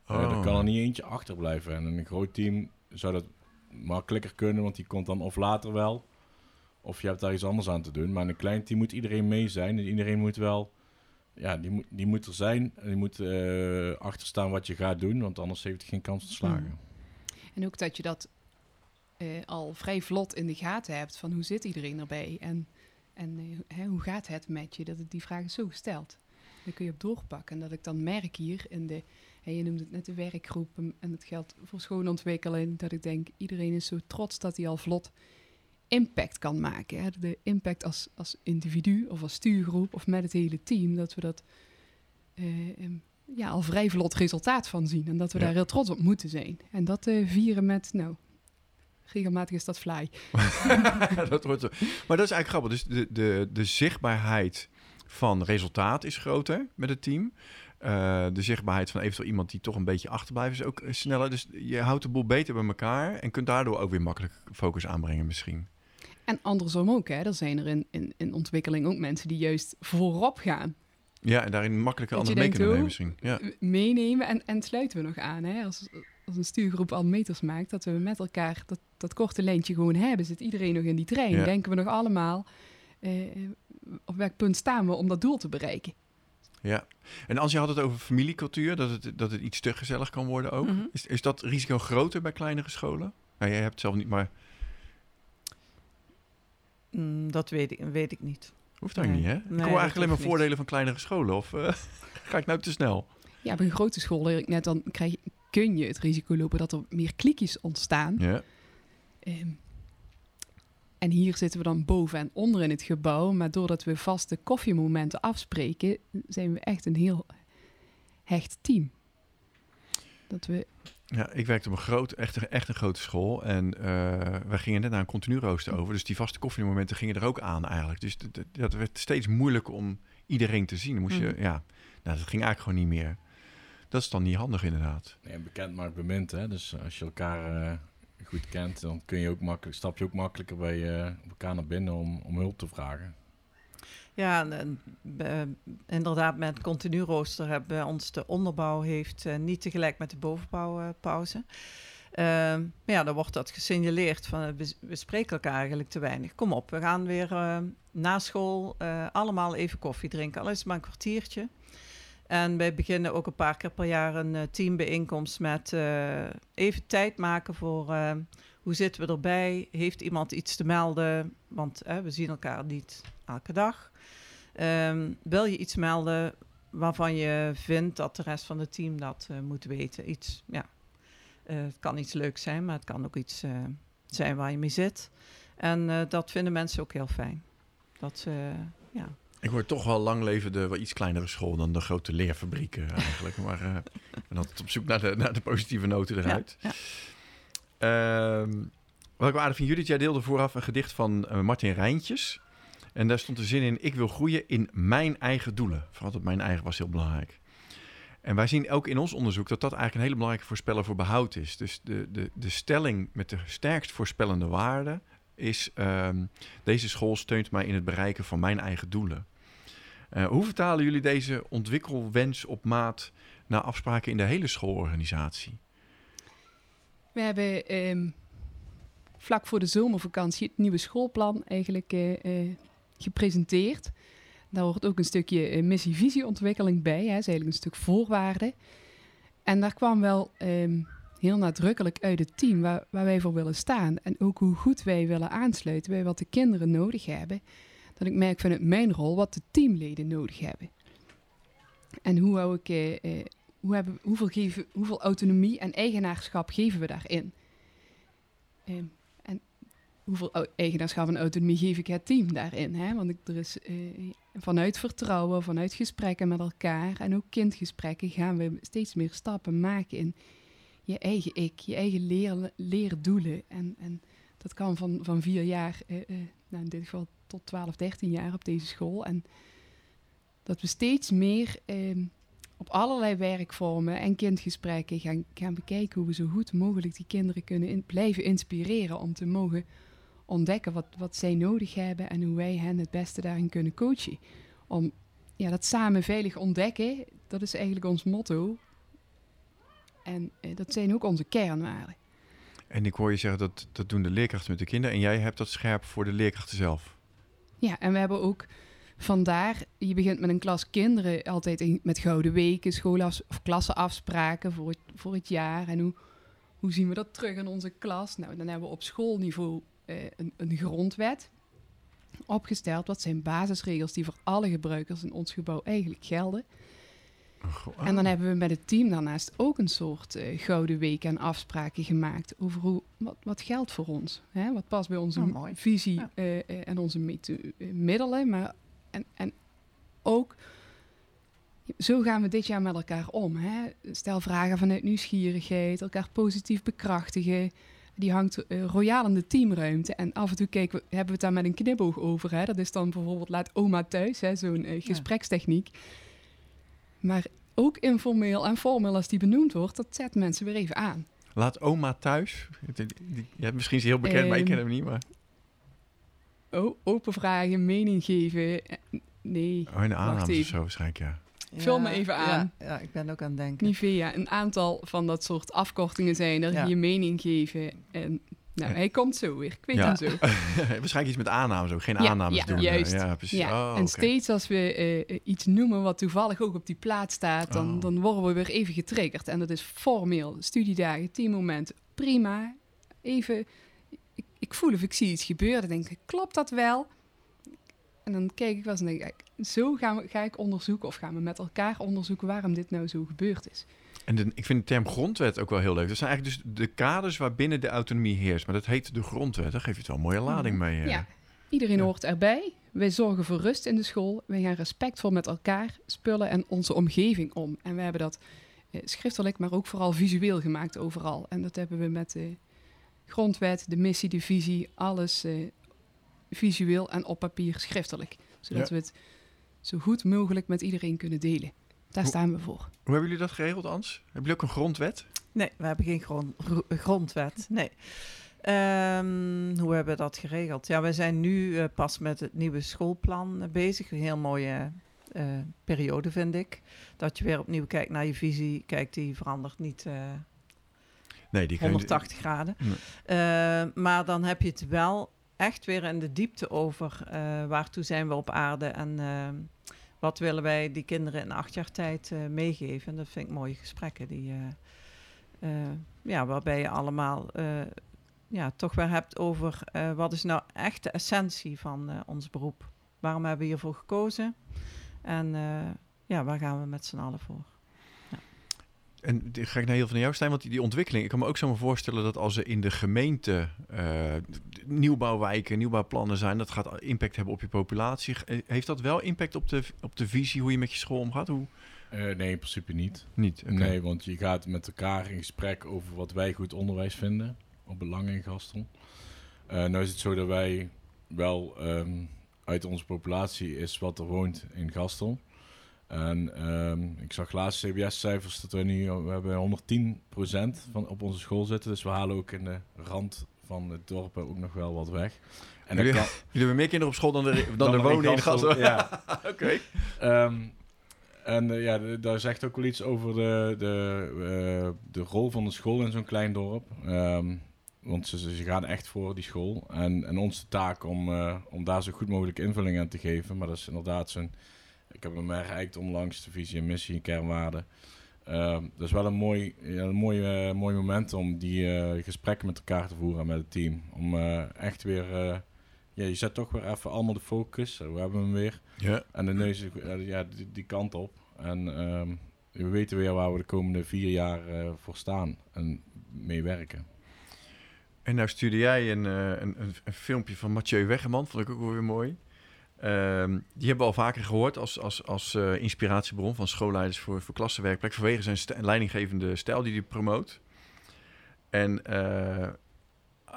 Eh, Oh. er kan er niet eentje achterblijven. En in een groot team zou dat makkelijker kunnen, want die komt dan of later wel, of je hebt daar iets anders aan te doen. Maar in een klein team moet iedereen mee zijn. En iedereen moet wel, ja, die moet, die moet er zijn. En die moet eh achter staan wat je gaat doen, want anders heeft hij geen kans te slagen. En ook dat je dat eh, al vrij vlot in de gaten hebt van hoe zit iedereen erbij en, en eh, hoe gaat het met je, dat het die vraag is zo gesteld. Daar kun je op doorpakken. En dat ik dan merk hier in de, hè, je noemde het net de werkgroep en het geldt voor schoonontwikkeling, dat ik denk iedereen is zo trots dat hij al vlot impact kan maken. Hè. De impact als, als individu of als stuurgroep of met het hele team, dat we dat eh, em, ja, al vrij vlot resultaat van zien. En dat we Ja. daar heel trots op moeten zijn. En dat eh, vieren met, nou, regelmatig is dat fly. dat hoort zo. Maar dat is eigenlijk grappig. Dus de, de, de zichtbaarheid van resultaat is groter met het team. Eh, de zichtbaarheid van eventueel iemand die toch een beetje achterblijft is ook eh, sneller. Dus je houdt de boel beter bij elkaar en kunt daardoor ook weer makkelijk focus aanbrengen misschien. En andersom ook, hè. Er zijn er in, in, in ontwikkeling ook mensen die juist voorop gaan. Ja, en daarin makkelijker anderen mee kunnen nemen misschien. Ja. meenemen. En, en sluiten we nog aan, hè? Als, als een stuurgroep al meters maakt, dat we met elkaar dat, dat korte lijntje gewoon hebben. Zit iedereen nog in die trein? Ja. Denken we nog allemaal, eh, op welk punt staan we om dat doel te bereiken? ja. En als je had het over familiecultuur, dat het, dat het iets te gezellig kan worden ook. Mhm. is, is dat risico groter bij kleinere scholen? Nou, jij hebt het zelf niet, maar Mm, dat weet ik, weet ik niet. Hoeft eigenlijk Nee. niet, hè? Nee, ik hoor dat eigenlijk alleen maar niet. voordelen van kleinere scholen. Of eh, ga ik nou te snel? Ja, bij een grote school, leer ik net, dan krijg, kun je het risico lopen dat er meer kliekjes ontstaan. Ja. Ehm, en hier zitten we dan boven en onder in het gebouw. Maar doordat we vaste koffiemomenten afspreken, zijn we echt een heel hecht team. Dat we, Ja, ik werkte op een groot, echt, een- echt een grote school. En eh wij gingen net naar een continu rooster over. Dus die vaste koffiemomenten gingen er ook aan eigenlijk. Dus dat werd steeds moeilijker om iedereen te zien. Dan moest je, Mhm. ja, nou, dat ging eigenlijk gewoon niet meer. Dat is dan niet handig inderdaad. Nee, bekend maakt bemind, hè. Dus als je elkaar eh, goed kent, dan kun je ook makkelijk, stap je ook makkelijker bij eh, elkaar naar binnen om, om hulp te vragen. Ja, inderdaad, met continu rooster hebben bij ons de onderbouw heeft eh, niet tegelijk met de bovenbouw eh, pauze. Ehm, maar ja, dan wordt dat gesignaleerd van eh, we, we spreken elkaar eigenlijk te weinig. Kom op, we gaan weer na school allemaal even koffie drinken, al is maar een kwartiertje. En wij beginnen ook een paar keer per jaar een teambijeenkomst met even tijd maken voor hoe zitten we erbij? Heeft iemand iets te melden? Want we zien elkaar niet elke dag. Ehm, wil je iets melden waarvan je vindt dat de rest van het team dat eh, moet weten? Iets, ja. Eh, het kan iets leuks zijn, maar het kan ook iets eh, zijn waar je mee zit. En dat vinden mensen ook heel fijn. Dat ze, ja. Ik word toch wel lang leven de wel iets kleinere school dan de grote leerfabrieken eigenlijk. maar ik ben altijd op zoek naar de, naar de positieve noten eruit. ja. Wat ik wel aardig vind, Judith, jij deelde vooraf een gedicht van Martin Rijntjes. En daar stond de zin in, ik wil groeien in mijn eigen doelen. Vooral dat mijn eigen was heel belangrijk. En wij zien ook in ons onderzoek dat dat eigenlijk een hele belangrijke voorspeller voor behoud is. Dus de, de, de stelling met de sterkst voorspellende waarde is... ehm, deze school steunt mij in het bereiken van mijn eigen doelen. Eh, hoe vertalen jullie deze ontwikkelwens op maat naar afspraken in de hele schoolorganisatie? we hebben ehm, vlak voor de zomervakantie het nieuwe schoolplan eigenlijk eh, gepresenteerd. Daar hoort ook een stukje eh, missie-visieontwikkeling bij. Hè. Is eigenlijk een stuk voorwaarden. En daar kwam wel ehm, heel nadrukkelijk uit het team waar, waar wij voor willen staan. En ook hoe goed wij willen aansluiten bij wat de kinderen nodig hebben. Dat ik merk vanuit mijn rol wat de teamleden nodig hebben. En hoe hou ik... eh, eh, hoe hebben, hoeveel, geven, hoeveel autonomie en eigenaarschap geven we daarin? En hoeveel eigenaarschap en autonomie geef ik het team daarin? Hè? Want er is eh, vanuit vertrouwen, vanuit gesprekken met elkaar en ook kindgesprekken gaan we steeds meer stappen maken in je eigen ik, je eigen leer, leerdoelen. En, en dat kan van, van vier jaar, eh, eh, nou in dit geval tot 12, 13 jaar op deze school. En dat we steeds meer ehm, op allerlei werkvormen en kindgesprekken gaan, gaan bekijken hoe we zo goed mogelijk die kinderen kunnen blijven inspireren om te mogen ontdekken wat, wat zij nodig hebben en hoe wij hen het beste daarin kunnen coachen. Om ja, dat samen veilig ontdekken, dat is eigenlijk ons motto. En eh, dat zijn ook onze kernwaarden. En ik hoor je zeggen dat dat doen de leerkrachten met de kinderen. En jij hebt dat scherp voor de leerkrachten zelf. Ja, en we hebben ook vandaar, je begint met een klas kinderen altijd in- met gouden weken, schoolaf of klassenafspraken voor het, voor het jaar. En hoe, hoe zien we dat terug in onze klas? Nou, dan hebben we op schoolniveau een, een grondwet opgesteld. Wat zijn basisregels die voor alle gebruikers in ons gebouw eigenlijk gelden. Goh, En dan hebben we met het team daarnaast ook een soort eh, gouden week en afspraken gemaakt over hoe, wat, wat geldt voor ons. Hè? Wat past bij onze Oh, visie Ja. eh, eh, en onze eh, middelen. Maar, en, en ook, zo gaan we dit jaar met elkaar om. Hè? Stel vragen vanuit nieuwsgierigheid, elkaar positief bekrachtigen. Die hangt eh, royaal in de teamruimte. En af en toe kijken we, hebben we het daar met een knipoog over. Hè? Dat is dan bijvoorbeeld laat oma thuis, hè? zo'n eh, gesprekstechniek. Maar ook informeel en formeel als die benoemd wordt, dat zet mensen weer even aan. Laat oma thuis. Ja, misschien is hij heel bekend, maar ik ken Ehm, hem niet. Maar... O- open vragen, mening geven. Nee, Oh, in de aannames of zo waarschijnlijk, ja. Vul me even aan. Ja, ja, ik ben ook aan het denken. Nivea, een aantal van dat soort afkortingen zijn er. Ja. Je mening geven. En nou, Ja. hij komt zo weer. Ik weet Ja. hem zo. waarschijnlijk iets met aannames ook. Geen Ja, aannames ja, doen. eh, juist. Ja, precies. Ja, Oh, en steeds als we eh, iets noemen wat toevallig ook op die plaat staat, dan, Oh. dan worden we weer even getriggerd. En dat is formeel, studiedagen, teammomenten, prima. Even, ik, ik voel of ik zie iets gebeuren. Dan denk ik, klopt dat wel? En dan kijk ik wel eens en denk ik, zo gaan we, ga ik onderzoeken of gaan we met elkaar onderzoeken waarom dit nou zo gebeurd is. En de, ik vind de term grondwet ook wel heel leuk. Dat zijn eigenlijk dus de kaders waarbinnen de autonomie heerst. Maar dat heet de grondwet. Daar geef je het wel een mooie lading mee. eh. Ja, iedereen Ja. hoort erbij. Wij zorgen voor rust in de school. Wij gaan respectvol met elkaar, spullen en onze omgeving om. En we hebben dat eh, schriftelijk, maar ook vooral visueel gemaakt overal. En dat hebben we met de grondwet, de missie, de visie, alles eh, visueel en op papier schriftelijk. Zodat Ja. we het zo goed mogelijk met iedereen kunnen delen. Daar staan we voor. Hoe hebben jullie dat geregeld, Ans? Hebben jullie ook een grondwet? Nee, we hebben geen grond, gro- grondwet. Nee. Ehm, hoe hebben we dat geregeld? Ja, we zijn nu eh, pas met het nieuwe schoolplan eh, bezig. Een heel mooie eh, periode, vind ik. Dat je weer opnieuw kijkt naar je visie. Kijk, die verandert niet eh, Nee, die kun je- 180 graden. Nee. Eh, maar dan heb je het wel echt weer in de diepte over eh, waartoe zijn we op aarde en eh, wat willen wij die kinderen in acht jaar tijd eh, meegeven. En dat vind ik mooie gesprekken die, ja, waarbij je allemaal ja, toch weer hebt over wat is nou echt de essentie van ons beroep. Waarom hebben we hiervoor gekozen? En ja, waar gaan we met z'n allen voor? En ga ik naar heel van jou, Stijn, want die, die ontwikkeling... Ik kan me ook zo maar voorstellen dat als er in de gemeente eh, nieuwbouwwijken, nieuwbouwplannen zijn... dat gaat impact hebben op je populatie. Eh, Heeft dat wel impact op de, op de visie, hoe je met je school omgaat? Hoe? Eh, nee, in principe niet. Niet? Nee, want je gaat met elkaar in gesprek over wat wij goed onderwijs vinden. Op belang in Gastel. Eh nou is het zo dat wij wel ehm, uit onze populatie is wat er woont in Gastel. En ehm, ik zag laatst CBS-cijfers dat we nu we hebben 110% van op onze school zitten. Dus we halen ook in de rand van het dorp ook nog wel wat weg. En Jullie- kan, Jullie hebben meer kinderen op school dan, er, dan, er wonen in Gastel. Ja, Oké. Ehm, en eh, ja, daar zegt ook wel iets over de, de, eh, de rol van de school in zo'n klein dorp. Ehm, want ze, ze ze gaan echt voor die school. En, en onze taak om, eh, om daar zo goed mogelijk invulling aan te geven. Maar dat is inderdaad zo'n... Ik heb hem geëikt onlangs, de visie en missie en kernwaarden. Ehm, dat is wel een mooi, ja, een mooi, eh, mooi moment om die eh, gesprekken met elkaar te voeren met het team. Om eh, echt weer... ja, je zet toch weer even allemaal de focus. We hebben hem weer. Ja. En de neus ja, die, die kant op. En ehm, we weten weer waar we de komende vier jaar voor staan en mee werken. En nou stuurde jij een, een, een, een filmpje van Mathieu Weggeman, vond ik ook wel weer mooi. Ehm, die hebben we al vaker gehoord als, als, als eh, inspiratiebron van schoolleiders voor, voor klassenwerkplek. Vanwege zijn st- leidinggevende stijl die hij promoot. En eh,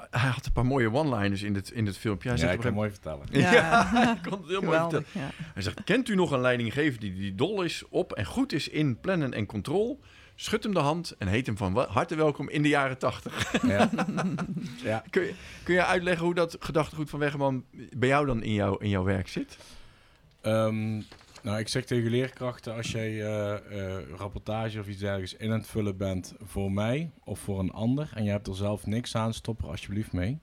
hij had een paar mooie one-liners in het, in het filmpje. Hij ja, zegt ik kan mooi vertellen. Ja. Ja, ik kon het heel mooi vertellen. Ja. Hij zegt, kent u nog een leidinggever die, die dol is op en goed is in plannen en controle? Schud hem de hand en heet hem van harte welkom in de jaren tachtig. Ja. ja. Kun je, kun je uitleggen hoe dat gedachtegoed van Weggeman bij jou dan in, jou, in jouw werk zit? Ehm, nou, ik zeg tegen leerkrachten, als jij eh, eh, rapportage of iets dergelijks in aan het vullen bent voor mij of voor een ander en je hebt er zelf niks aan, stop er alsjeblieft mee.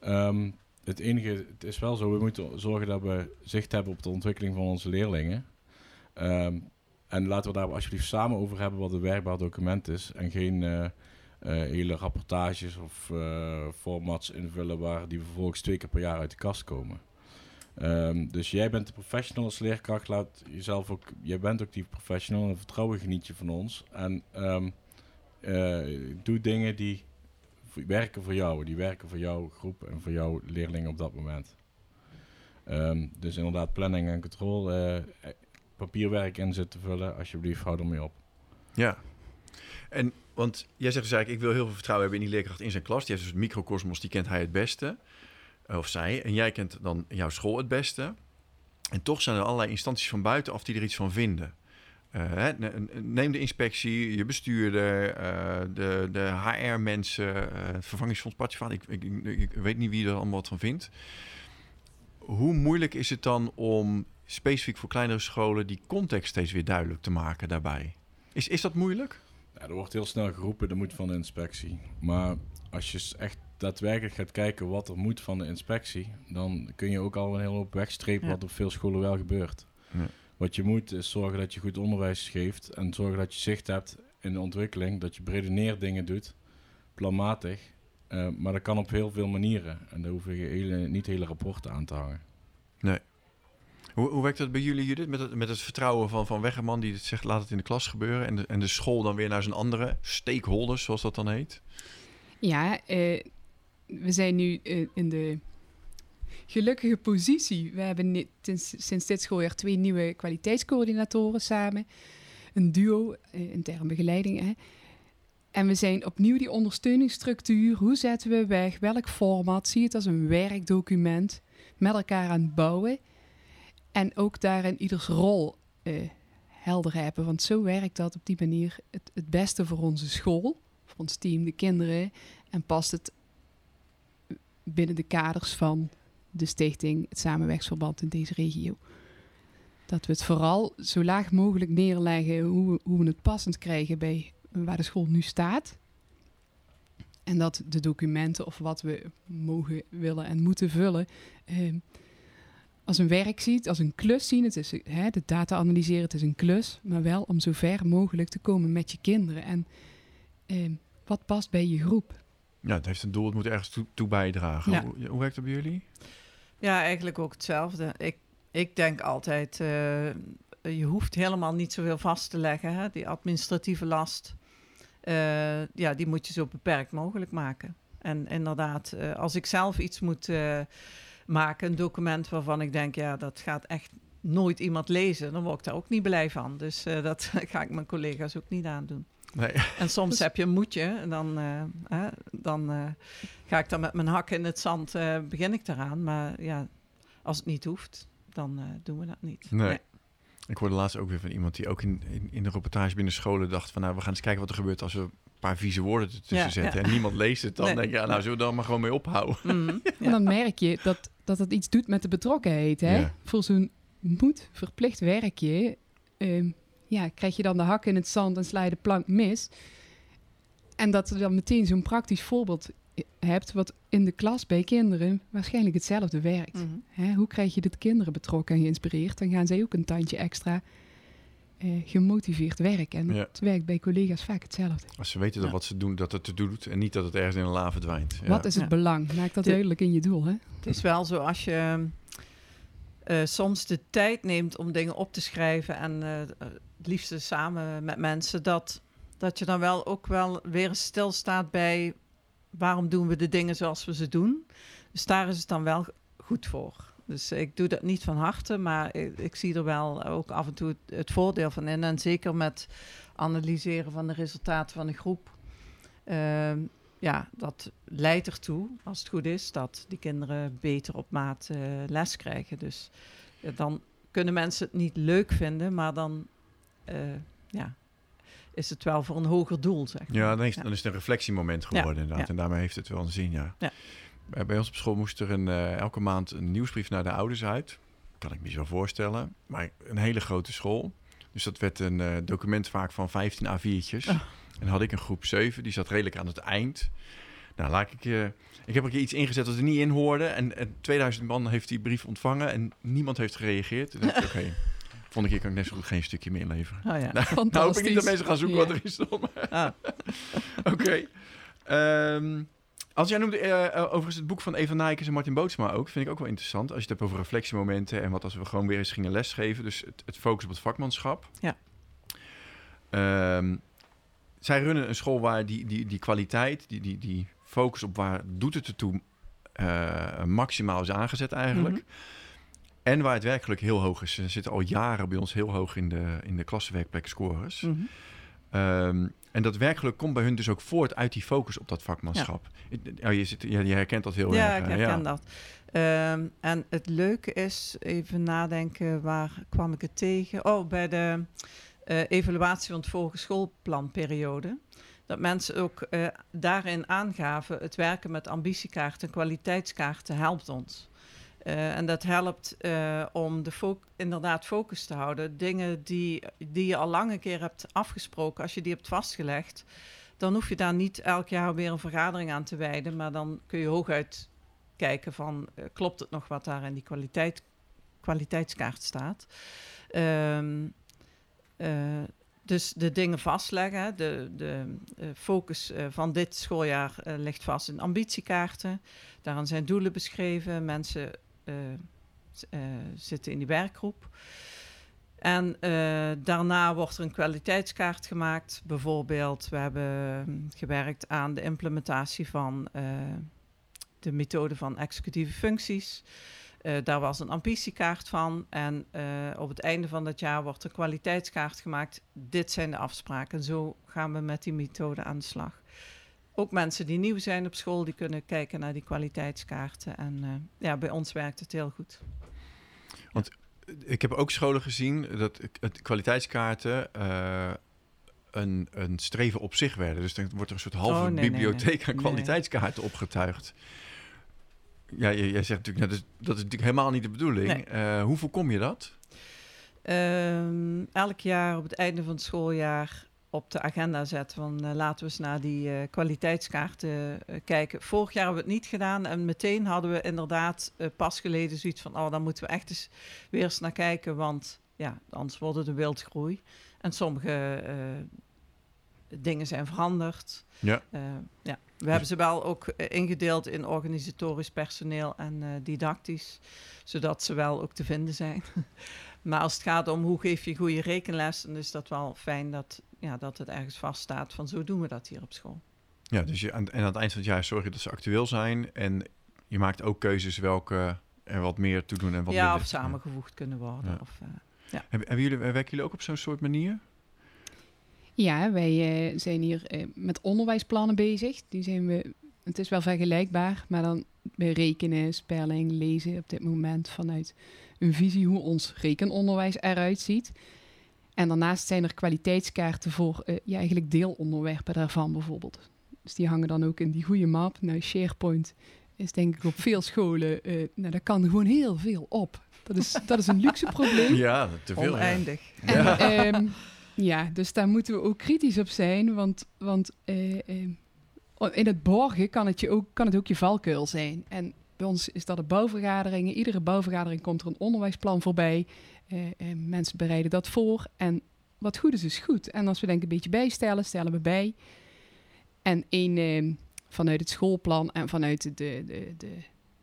Ehm, het enige, het is wel zo, we moeten zorgen dat we zicht hebben op de ontwikkeling van onze leerlingen. Ehm, en laten we daar alsjeblieft samen over hebben wat een werkbaar document is en geen eh, eh, hele rapportages of eh, formats invullen waar die vervolgens twee keer per jaar uit de kast komen. Ehm, dus jij bent de professional als leerkracht. Laat jezelf ook, jij bent ook die professional en vertrouwen geniet je van ons. En ehm, eh, doe dingen die werken voor jou, die werken voor jouw groep en voor jouw leerlingen op dat moment. Ehm, dus inderdaad, planning en controle. Papierwerk in zitten vullen, alsjeblieft, hou ermee op. Ja. En, want jij zegt dus eigenlijk, ik wil heel veel vertrouwen hebben in die leerkracht in zijn klas. Die heeft dus microcosmos, die kent hij het beste. eh, Of zij. En jij kent dan jouw school het beste. En toch zijn er allerlei instanties van buitenaf die er iets van vinden. Eh, neem de inspectie, je bestuurder, eh, de, de HR-mensen, het vervangingsfonds Patjevan. Ik, ik, ik weet niet wie er allemaal wat van vindt. Hoe moeilijk is het dan om specifiek voor kleinere scholen die context steeds weer duidelijk te maken daarbij. Is, is dat moeilijk? Ja, er wordt heel snel geroepen, dat moet van de inspectie. Maar als je echt daadwerkelijk gaat kijken wat er moet van de inspectie, dan kun je ook al een hele hoop wegstrepen Ja. wat op veel scholen wel gebeurt. Ja. Wat je moet is zorgen dat je goed onderwijs geeft en zorgen dat je zicht hebt in de ontwikkeling, dat je bredeneer dingen doet, planmatig. Eh, maar dat kan op heel veel manieren en daar hoeven je hele, niet hele rapporten aan te hangen. Hoe, hoe werkt dat bij jullie, Judith? Met het, met het vertrouwen van, van Weggerman die het zegt, laat het in de klas gebeuren. En de, en de school dan weer naar zijn andere stakeholders, zoals dat dan heet. Ja, eh, we zijn nu eh, in de gelukkige positie. We hebben sinds, sinds dit schooljaar twee nieuwe kwaliteitscoördinatoren samen. Een duo, eh, interne begeleiding. Hè. En we zijn opnieuw die ondersteuningsstructuur. Hoe zetten we weg? Welk format? Zie het als een werkdocument. Met elkaar aan het bouwen. En ook daarin ieders rol eh, helder hebben. Want zo werkt dat op die manier het, het beste voor onze school. Voor ons team, de kinderen. En past het binnen de kaders van de stichting, het samenwerksverband in deze regio. Dat we het vooral zo laag mogelijk neerleggen hoe, hoe we het passend krijgen bij waar de school nu staat. En dat de documenten of wat we mogen, willen en moeten vullen eh, als een werk ziet, als een klus zien. Het is hè, de data analyseren, het is een klus, maar wel om zo ver mogelijk te komen met je kinderen. En eh, wat past bij je groep? Ja, het heeft een doel, het moet ergens toe, toe bijdragen. Ja. Hoe, hoe werkt dat bij jullie? Ja, eigenlijk ook hetzelfde. Ik, ik denk altijd, eh, je hoeft helemaal niet zoveel vast te leggen. Hè? Die administratieve last, eh, ja, die moet je zo beperkt mogelijk maken. En inderdaad, eh, als ik zelf iets moet eh, maken, een document waarvan ik denk, ja, dat gaat echt nooit iemand lezen, dan word ik daar ook niet blij van. Dus eh, dat ga ik mijn collega's ook niet aandoen. Nee. En soms Dus- heb je een moedje en dan, eh, hè, dan eh, ga ik dan met mijn hakken in het zand, eh, begin ik eraan. Maar ja, als het niet hoeft, dan eh, doen we dat niet. Nee. Ik hoorde laatst ook weer van iemand die ook in, in, in de reportage binnen scholen dacht van... nou, we gaan eens kijken wat er gebeurt als we paar vieze woorden ertussen Ja, zetten... ja. en niemand leest het. Dan Nee. denk je, ja, nou, zullen we dan maar gewoon mee ophouden? Mhm, En ja. dan merk je dat, dat het iets doet met de betrokkenheid. Hè? Ja. Voor zo'n moet verplicht werkje ehm, ja, krijg je dan de hak in het zand en sla je de plank mis. En dat je dan meteen zo'n praktisch voorbeeld hebt... wat in de klas bij kinderen waarschijnlijk hetzelfde werkt. Mhm. Hè? Hoe krijg je de kinderen betrokken en geïnspireerd? Dan gaan zij ook een tandje extra eh, gemotiveerd werken. En Ja. het werkt bij collega's vaak hetzelfde. Als ze weten dat Ja. wat ze doen, dat het te doet... en niet dat het ergens in een la verdwijnt. Ja. Wat is het Ja. belang? Maak dat De- duidelijk in je doel. Hè? Het is wel zo als je eh, soms de tijd neemt om dingen op te schrijven en eh, het liefste samen met mensen, dat, dat je dan wel ook wel weer stilstaat bij waarom doen we de dingen zoals we ze doen. Dus daar is het dan wel goed voor. Dus ik doe dat niet van harte, maar ik, ik zie er wel ook af en toe het, het voordeel van in. En zeker met analyseren van de resultaten van de groep. Ehm, ja, dat leidt ertoe, als het goed is, dat die kinderen beter op maat eh, les krijgen. Dus dan kunnen mensen het niet leuk vinden, maar dan eh, ja, is het wel voor een hoger doel, zeg maar. Ja, dan is, dan is het een reflectiemoment geworden Ja, inderdaad. ja. En daarmee heeft het wel een zin, ja. Ja. Bij- ons op school moest er een, eh, elke maand een nieuwsbrief naar de ouders uit. Kan ik me zo voorstellen. Maar een hele grote school. Dus dat werd een eh, document vaak van 15 A4'tjes. Oh. En dan had ik een groep 7, die zat redelijk aan het eind. Nou, laat ik... eh, ik heb er iets ingezet dat er niet in hoorde. En, en 2000 man heeft die brief ontvangen en niemand heeft gereageerd. Toen dacht ik, oké, keer kan ik net zo goed geen stukje meer inleveren. Oh, ja. Nou, nou hoop ik niet dat mensen gaan zoeken Ja. wat erin stond. maar- Ah, Oké. Ehm, als jij noemde eh, eh, overigens het boek van Eva Nijkens en Martin Bootsma ook, vind ik ook wel interessant. Als je het hebt over reflectiemomenten en wat als we gewoon weer eens gingen lesgeven. Dus het, het focus op het vakmanschap. Ja. Ehm, zij runnen een school waar die, die, die kwaliteit, die, die, die focus op waar doet het ertoe, eh maximaal is aangezet eigenlijk. Mhm. En waar het werkelijk heel hoog is. Ze zitten al jaren bij ons heel hoog in de, in de klassenwerkplek scores. mhm. Ehm, en dat werkelijk komt bij hun dus ook voort uit die focus op dat vakmanschap. Oh, je, zit, ja, je herkent dat heel Ja, erg. ik herken dat. Ehm, en het leuke is, even nadenken, waar kwam ik het tegen? Oh, bij de eh, evaluatie van het vorige schoolplanperiode. Dat mensen ook eh, daarin aangaven, het werken met ambitiekaarten en kwaliteitskaarten helpt ons. Uh, en dat helpt uh, om de inderdaad focus te houden. Dingen die, die je al lang een keer hebt afgesproken, als je die hebt vastgelegd, dan hoef je daar niet elk jaar weer een vergadering aan te wijden. Maar dan kun je hooguit kijken van, uh, klopt het nog wat daar in die kwaliteit, kwaliteitskaart staat. Um, dus de dingen vastleggen. De, de focus van dit schooljaar ligt vast in ambitiekaarten. Daaraan zijn doelen beschreven. Mensen zitten in die werkgroep. En daarna wordt er een kwaliteitskaart gemaakt. Bijvoorbeeld, we hebben gewerkt aan de implementatie van de methode van executieve functies. Daar was een ambitiekaart van. En op het einde van dat jaar wordt een kwaliteitskaart gemaakt. Dit zijn de afspraken. Zo gaan we met die methode aan de slag. Ook mensen die nieuw zijn op school, die kunnen kijken naar die kwaliteitskaarten. En uh, ja, bij ons werkt het heel goed. Want ik heb ook scholen gezien dat het kwaliteitskaarten een, een streven op zich werden. Dus dan wordt er een soort halve Oh, nee, bibliotheek nee. aan kwaliteitskaarten opgetuigd. Ja, jij, jij zegt natuurlijk, nou, dat, is, dat is natuurlijk helemaal niet de bedoeling. Eh, hoe voorkom je dat? Ehm, elk jaar op het einde van het schooljaar op de agenda zetten van eh, laten we eens naar die eh, kwaliteitskaarten eh, kijken. Vorig jaar hebben we het niet gedaan en meteen hadden we inderdaad pas geleden zoiets van oh, dan moeten we echt eens weer eens naar kijken, want ja, anders wordt het een wildgroei. En sommige dingen zijn veranderd. Ja. Ja. We hebben ze wel ook ingedeeld in organisatorisch personeel en didactisch, zodat ze wel ook te vinden zijn. maar als het gaat om hoe geef je goede rekenles, dan is dat wel fijn dat, ja, dat het ergens vaststaat van zo doen we dat hier op school. Ja, dus je, aan, en aan het eind van het jaar zorg je dat ze actueel zijn. En je maakt ook keuzes welke er wat meer toe doen en wat ja, minder. of samengevoegd kunnen worden. Ja. Of, eh, Hebben, hebben jullie, werken jullie ook op zo'n soort manier? Ja, wij eh, zijn hier eh, met onderwijsplannen bezig. Die zijn we, het is wel vergelijkbaar, maar dan bij rekenen, spelling, lezen op dit moment vanuit een visie hoe ons rekenonderwijs eruit ziet. En daarnaast zijn er kwaliteitskaarten voor eh, ja, eigenlijk deelonderwerpen daarvan bijvoorbeeld. Dus die hangen dan ook in die goede map. Nou, SharePoint is denk ik op veel scholen, eh, nou, daar kan gewoon heel veel op. Dat is, dat is een luxe probleem. Ja, te veel. ja. oneindig. En, ehm, ja, dus daar moeten we ook kritisch op zijn. Want, want eh, eh, in het borgen kan het, je ook, kan het ook je valkuil zijn. En bij ons is dat de bouwvergaderingen. Iedere bouwvergadering komt er een onderwijsplan voorbij. Eh, eh, mensen bereiden dat voor. En wat goed is, is goed. En als we denk ik een beetje bijstellen, stellen we bij. En één, eh, vanuit het schoolplan en vanuit de, de, de,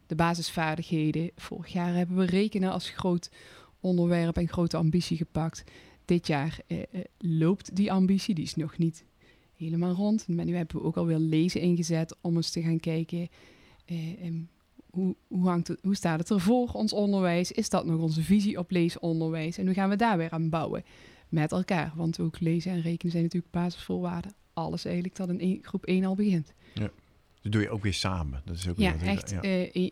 de basisvaardigheden. Vorig jaar hebben we rekenen als groot onderwerp en grote ambitie gepakt dit jaar eh, loopt die ambitie. Die is nog niet helemaal rond. Maar nu hebben we ook alweer lezen ingezet om eens te gaan kijken. eh, em, hoe, hoe, hangt het, hoe staat het er voor ons onderwijs? Is dat nog onze visie op leesonderwijs? En hoe gaan we daar weer aan bouwen met elkaar? Want ook lezen en rekenen zijn natuurlijk basisvoorwaarden. Alles eigenlijk dat in één- groep 1 al begint. Dat doe je ook weer samen. Dat is ook Ja, weer echt ja. eh, e-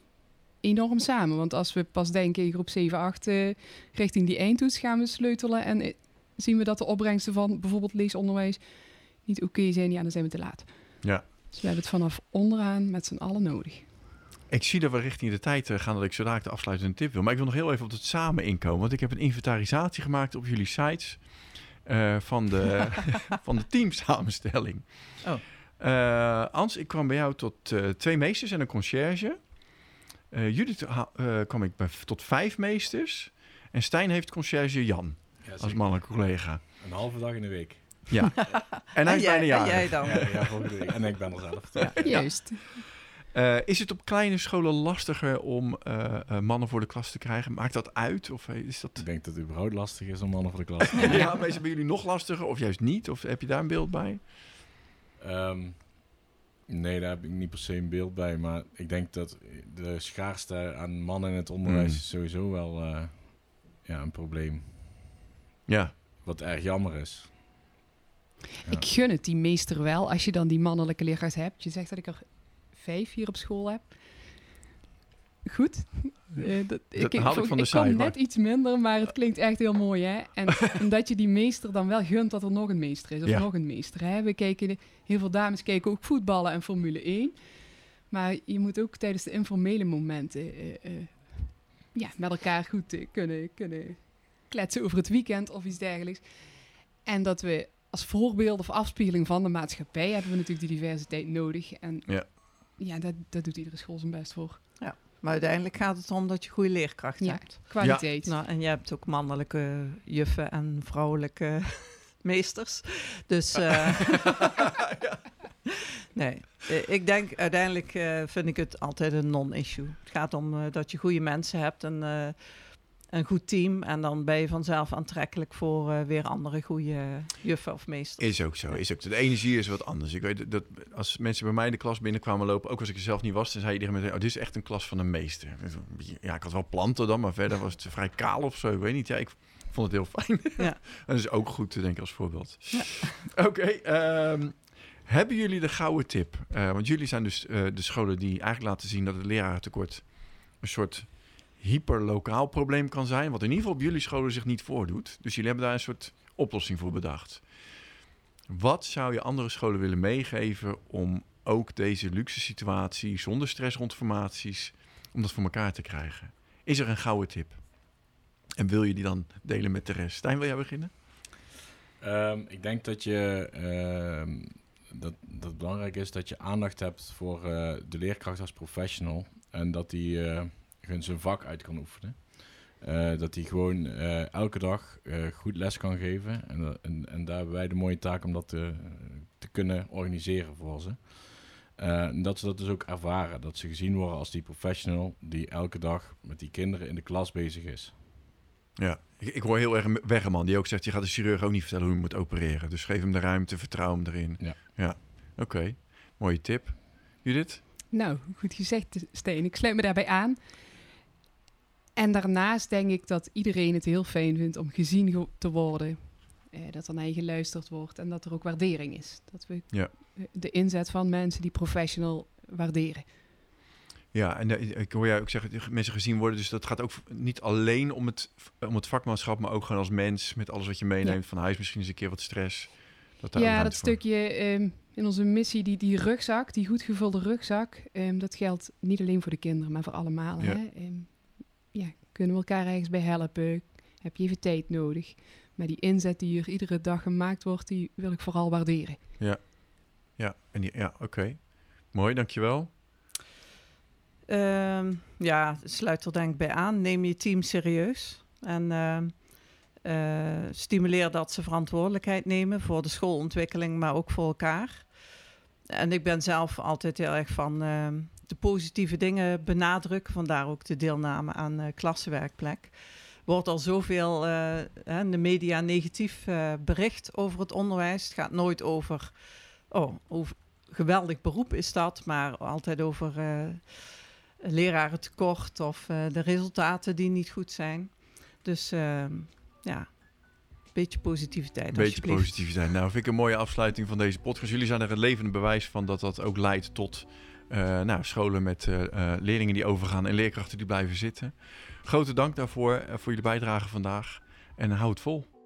enorm samen. Want als we pas denken in groep 7, 8 eh, richting die eindtoets gaan we sleutelen. En eh, zien we dat de opbrengsten van bijvoorbeeld leesonderwijs niet oké zijn, ja, dan zijn we te laat. Ja. Dus we hebben het vanaf onderaan met z'n allen nodig. Ik zie dat we richting de tijd eh, gaan dat ik zo dadelijk de afsluitende tip wil. Maar ik wil nog heel even op het samen inkomen. Want ik heb een inventarisatie gemaakt op jullie sites eh, van, de, van de teamsamenstelling. Oh. Eh, Ans, ik kwam bij jou tot eh, twee meesters en een conciërge. Eh Judith eh, kwam ik bij, tot vijf meesters. En Stijn heeft conciërge Jan Ja, als mannelijke collega. Een halve dag in de week. Ja. En hij is jij, bijna en jarig. jij dan? Ja. En ik ben er zelf. Ja. Juist. Eh, is het op kleine scholen lastiger om eh, eh, mannen voor de klas te krijgen? Maakt dat uit? Of is dat... Ik denk dat het überhaupt lastig is om mannen voor de klas te Ja, maar is het bij jullie nog lastiger of juist niet? Of heb je daar een beeld bij? Ehm, nee, daar heb ik niet per se een beeld bij. Maar ik denk dat de schaarste aan mannen in het onderwijs Hmm. is sowieso wel eh, ja, een probleem. Ja. Wat erg jammer is. Ja. Ik gun het die meester wel, als je dan die mannelijke leerkracht hebt. Je zegt dat ik er vijf hier op school heb. Goed. Eh, dat, Dat haal ik van de ik kom net iets minder, maar het klinkt echt heel mooi. Hè? En omdat je die meester dan wel gunt dat er nog een meester is. Of Ja. nog een meester. Hè? We kijken, heel veel dames kijken ook voetballen en Formule 1. Maar je moet ook tijdens de informele momenten... eh, eh, ja, met elkaar goed kunnen, kunnen kletsen over het weekend of iets dergelijks. En dat we als voorbeeld of afspiegeling van de maatschappij hebben we natuurlijk die diversiteit nodig. En Ja. Ja, dat, dat doet iedere school zijn best voor. Maar uiteindelijk gaat het om dat je goede leerkrachten Ja. hebt. Kwaliteit. Nou, en je hebt ook mannelijke juffen en vrouwelijke meesters. Dus eh, nee, Eh, ik denk uiteindelijk eh, vind ik het altijd een non-issue. Het gaat om eh, dat je goede mensen hebt en eh, een goed team. En dan ben je vanzelf aantrekkelijk voor eh, weer andere goede juffen of meesters. Is ook zo. Is ook, de energie is wat anders. Ik weet dat als mensen bij mij de klas binnenkwamen lopen, ook als ik er zelf niet was, dan zei iedereen meteen, oh, dit is echt een klas van een meester. Ja, ik had wel planten dan, maar verder was het vrij kaal of zo. Ik weet niet. Ja, ik vond het heel fijn. Ja. en dat is ook goed te denken als voorbeeld. Oké, ehm, hebben jullie de gouden tip? Eh, want jullie zijn dus eh, de scholen die eigenlijk laten zien dat het lerarentekort een soort hyperlokaal probleem kan zijn, wat in ieder geval op jullie scholen zich niet voordoet. Dus jullie hebben daar een soort oplossing voor bedacht. Wat zou je andere scholen willen meegeven om ook deze luxe situatie zonder stress rond formaties, om dat voor elkaar te krijgen? Is er een gouden tip? En wil je die dan delen met de rest? Stijn, wil jij beginnen? Ehm, ik denk dat je ehm, dat, dat het belangrijk is dat je aandacht hebt voor eh, de leerkracht als professional en dat die eh, gewoon zijn vak uit kan oefenen. Eh, dat hij gewoon eh, elke dag eh, goed les kan geven. En, en, en daar hebben wij de mooie taak om dat te, te kunnen organiseren voor ze. Eh, en dat ze dat dus ook ervaren. Dat ze gezien worden als die professional die elke dag met die kinderen in de klas bezig is. Ja, ik, ik hoor heel erg een Weggerman die ook zegt, je gaat de chirurg ook niet vertellen hoe je moet opereren. Dus geef hem de ruimte, vertrouw hem erin. Ja. ja. Oké, mooie tip. Judith? Nou, goed gezegd, Steen. Ik sluit me daarbij aan. En daarnaast denk ik dat iedereen het heel fijn vindt om gezien ge- te worden. Eh, dat er naar je geluisterd wordt en dat er ook waardering is. Dat we Ja. eh, de inzet van mensen die professional waarderen. Ja, en eh, ik hoor jij ook zeggen, mensen gezien worden. Dus dat gaat ook niet alleen om het, om het vakmanschap, maar ook gewoon als mens. Met alles wat je meeneemt van huis, misschien eens een keer wat stress. Dat daar ja, dat voor- stukje ehm, in onze missie, die, die rugzak, die goed gevulde rugzak, ehm, dat geldt niet alleen voor de kinderen, maar voor allemaal. Ja. Hè? Ehm, kunnen we elkaar ergens bij helpen? Heb je even tijd nodig? Maar die inzet die hier iedere dag gemaakt wordt, die wil ik vooral waarderen. Ja, en die, ja oké. Mooi, dankjewel. Ehm, ja, sluit er denk ik bij aan. Neem je team serieus. En ehm, eh, stimuleer dat ze verantwoordelijkheid nemen voor de schoolontwikkeling, maar ook voor elkaar. En ik ben zelf altijd heel erg van ehm, de positieve dingen benadrukken. Vandaar ook de deelname aan eh klassenwerkplek. Wordt al zoveel in de media negatief eh, bericht over het onderwijs. Het gaat nooit over, oh, hoe geweldig beroep is dat, maar altijd over eh lerarentekort of de resultaten die niet goed zijn. Dus ehm, ja, een beetje positiviteit Een beetje positiviteit. Nou, vind ik een mooie afsluiting van deze podcast. Jullie zijn er het levende bewijs van dat dat ook leidt tot eh, nou, scholen met eh, eh, leerlingen die overgaan en leerkrachten die blijven zitten. Grote dank daarvoor, voor jullie bijdrage vandaag. En hou het vol.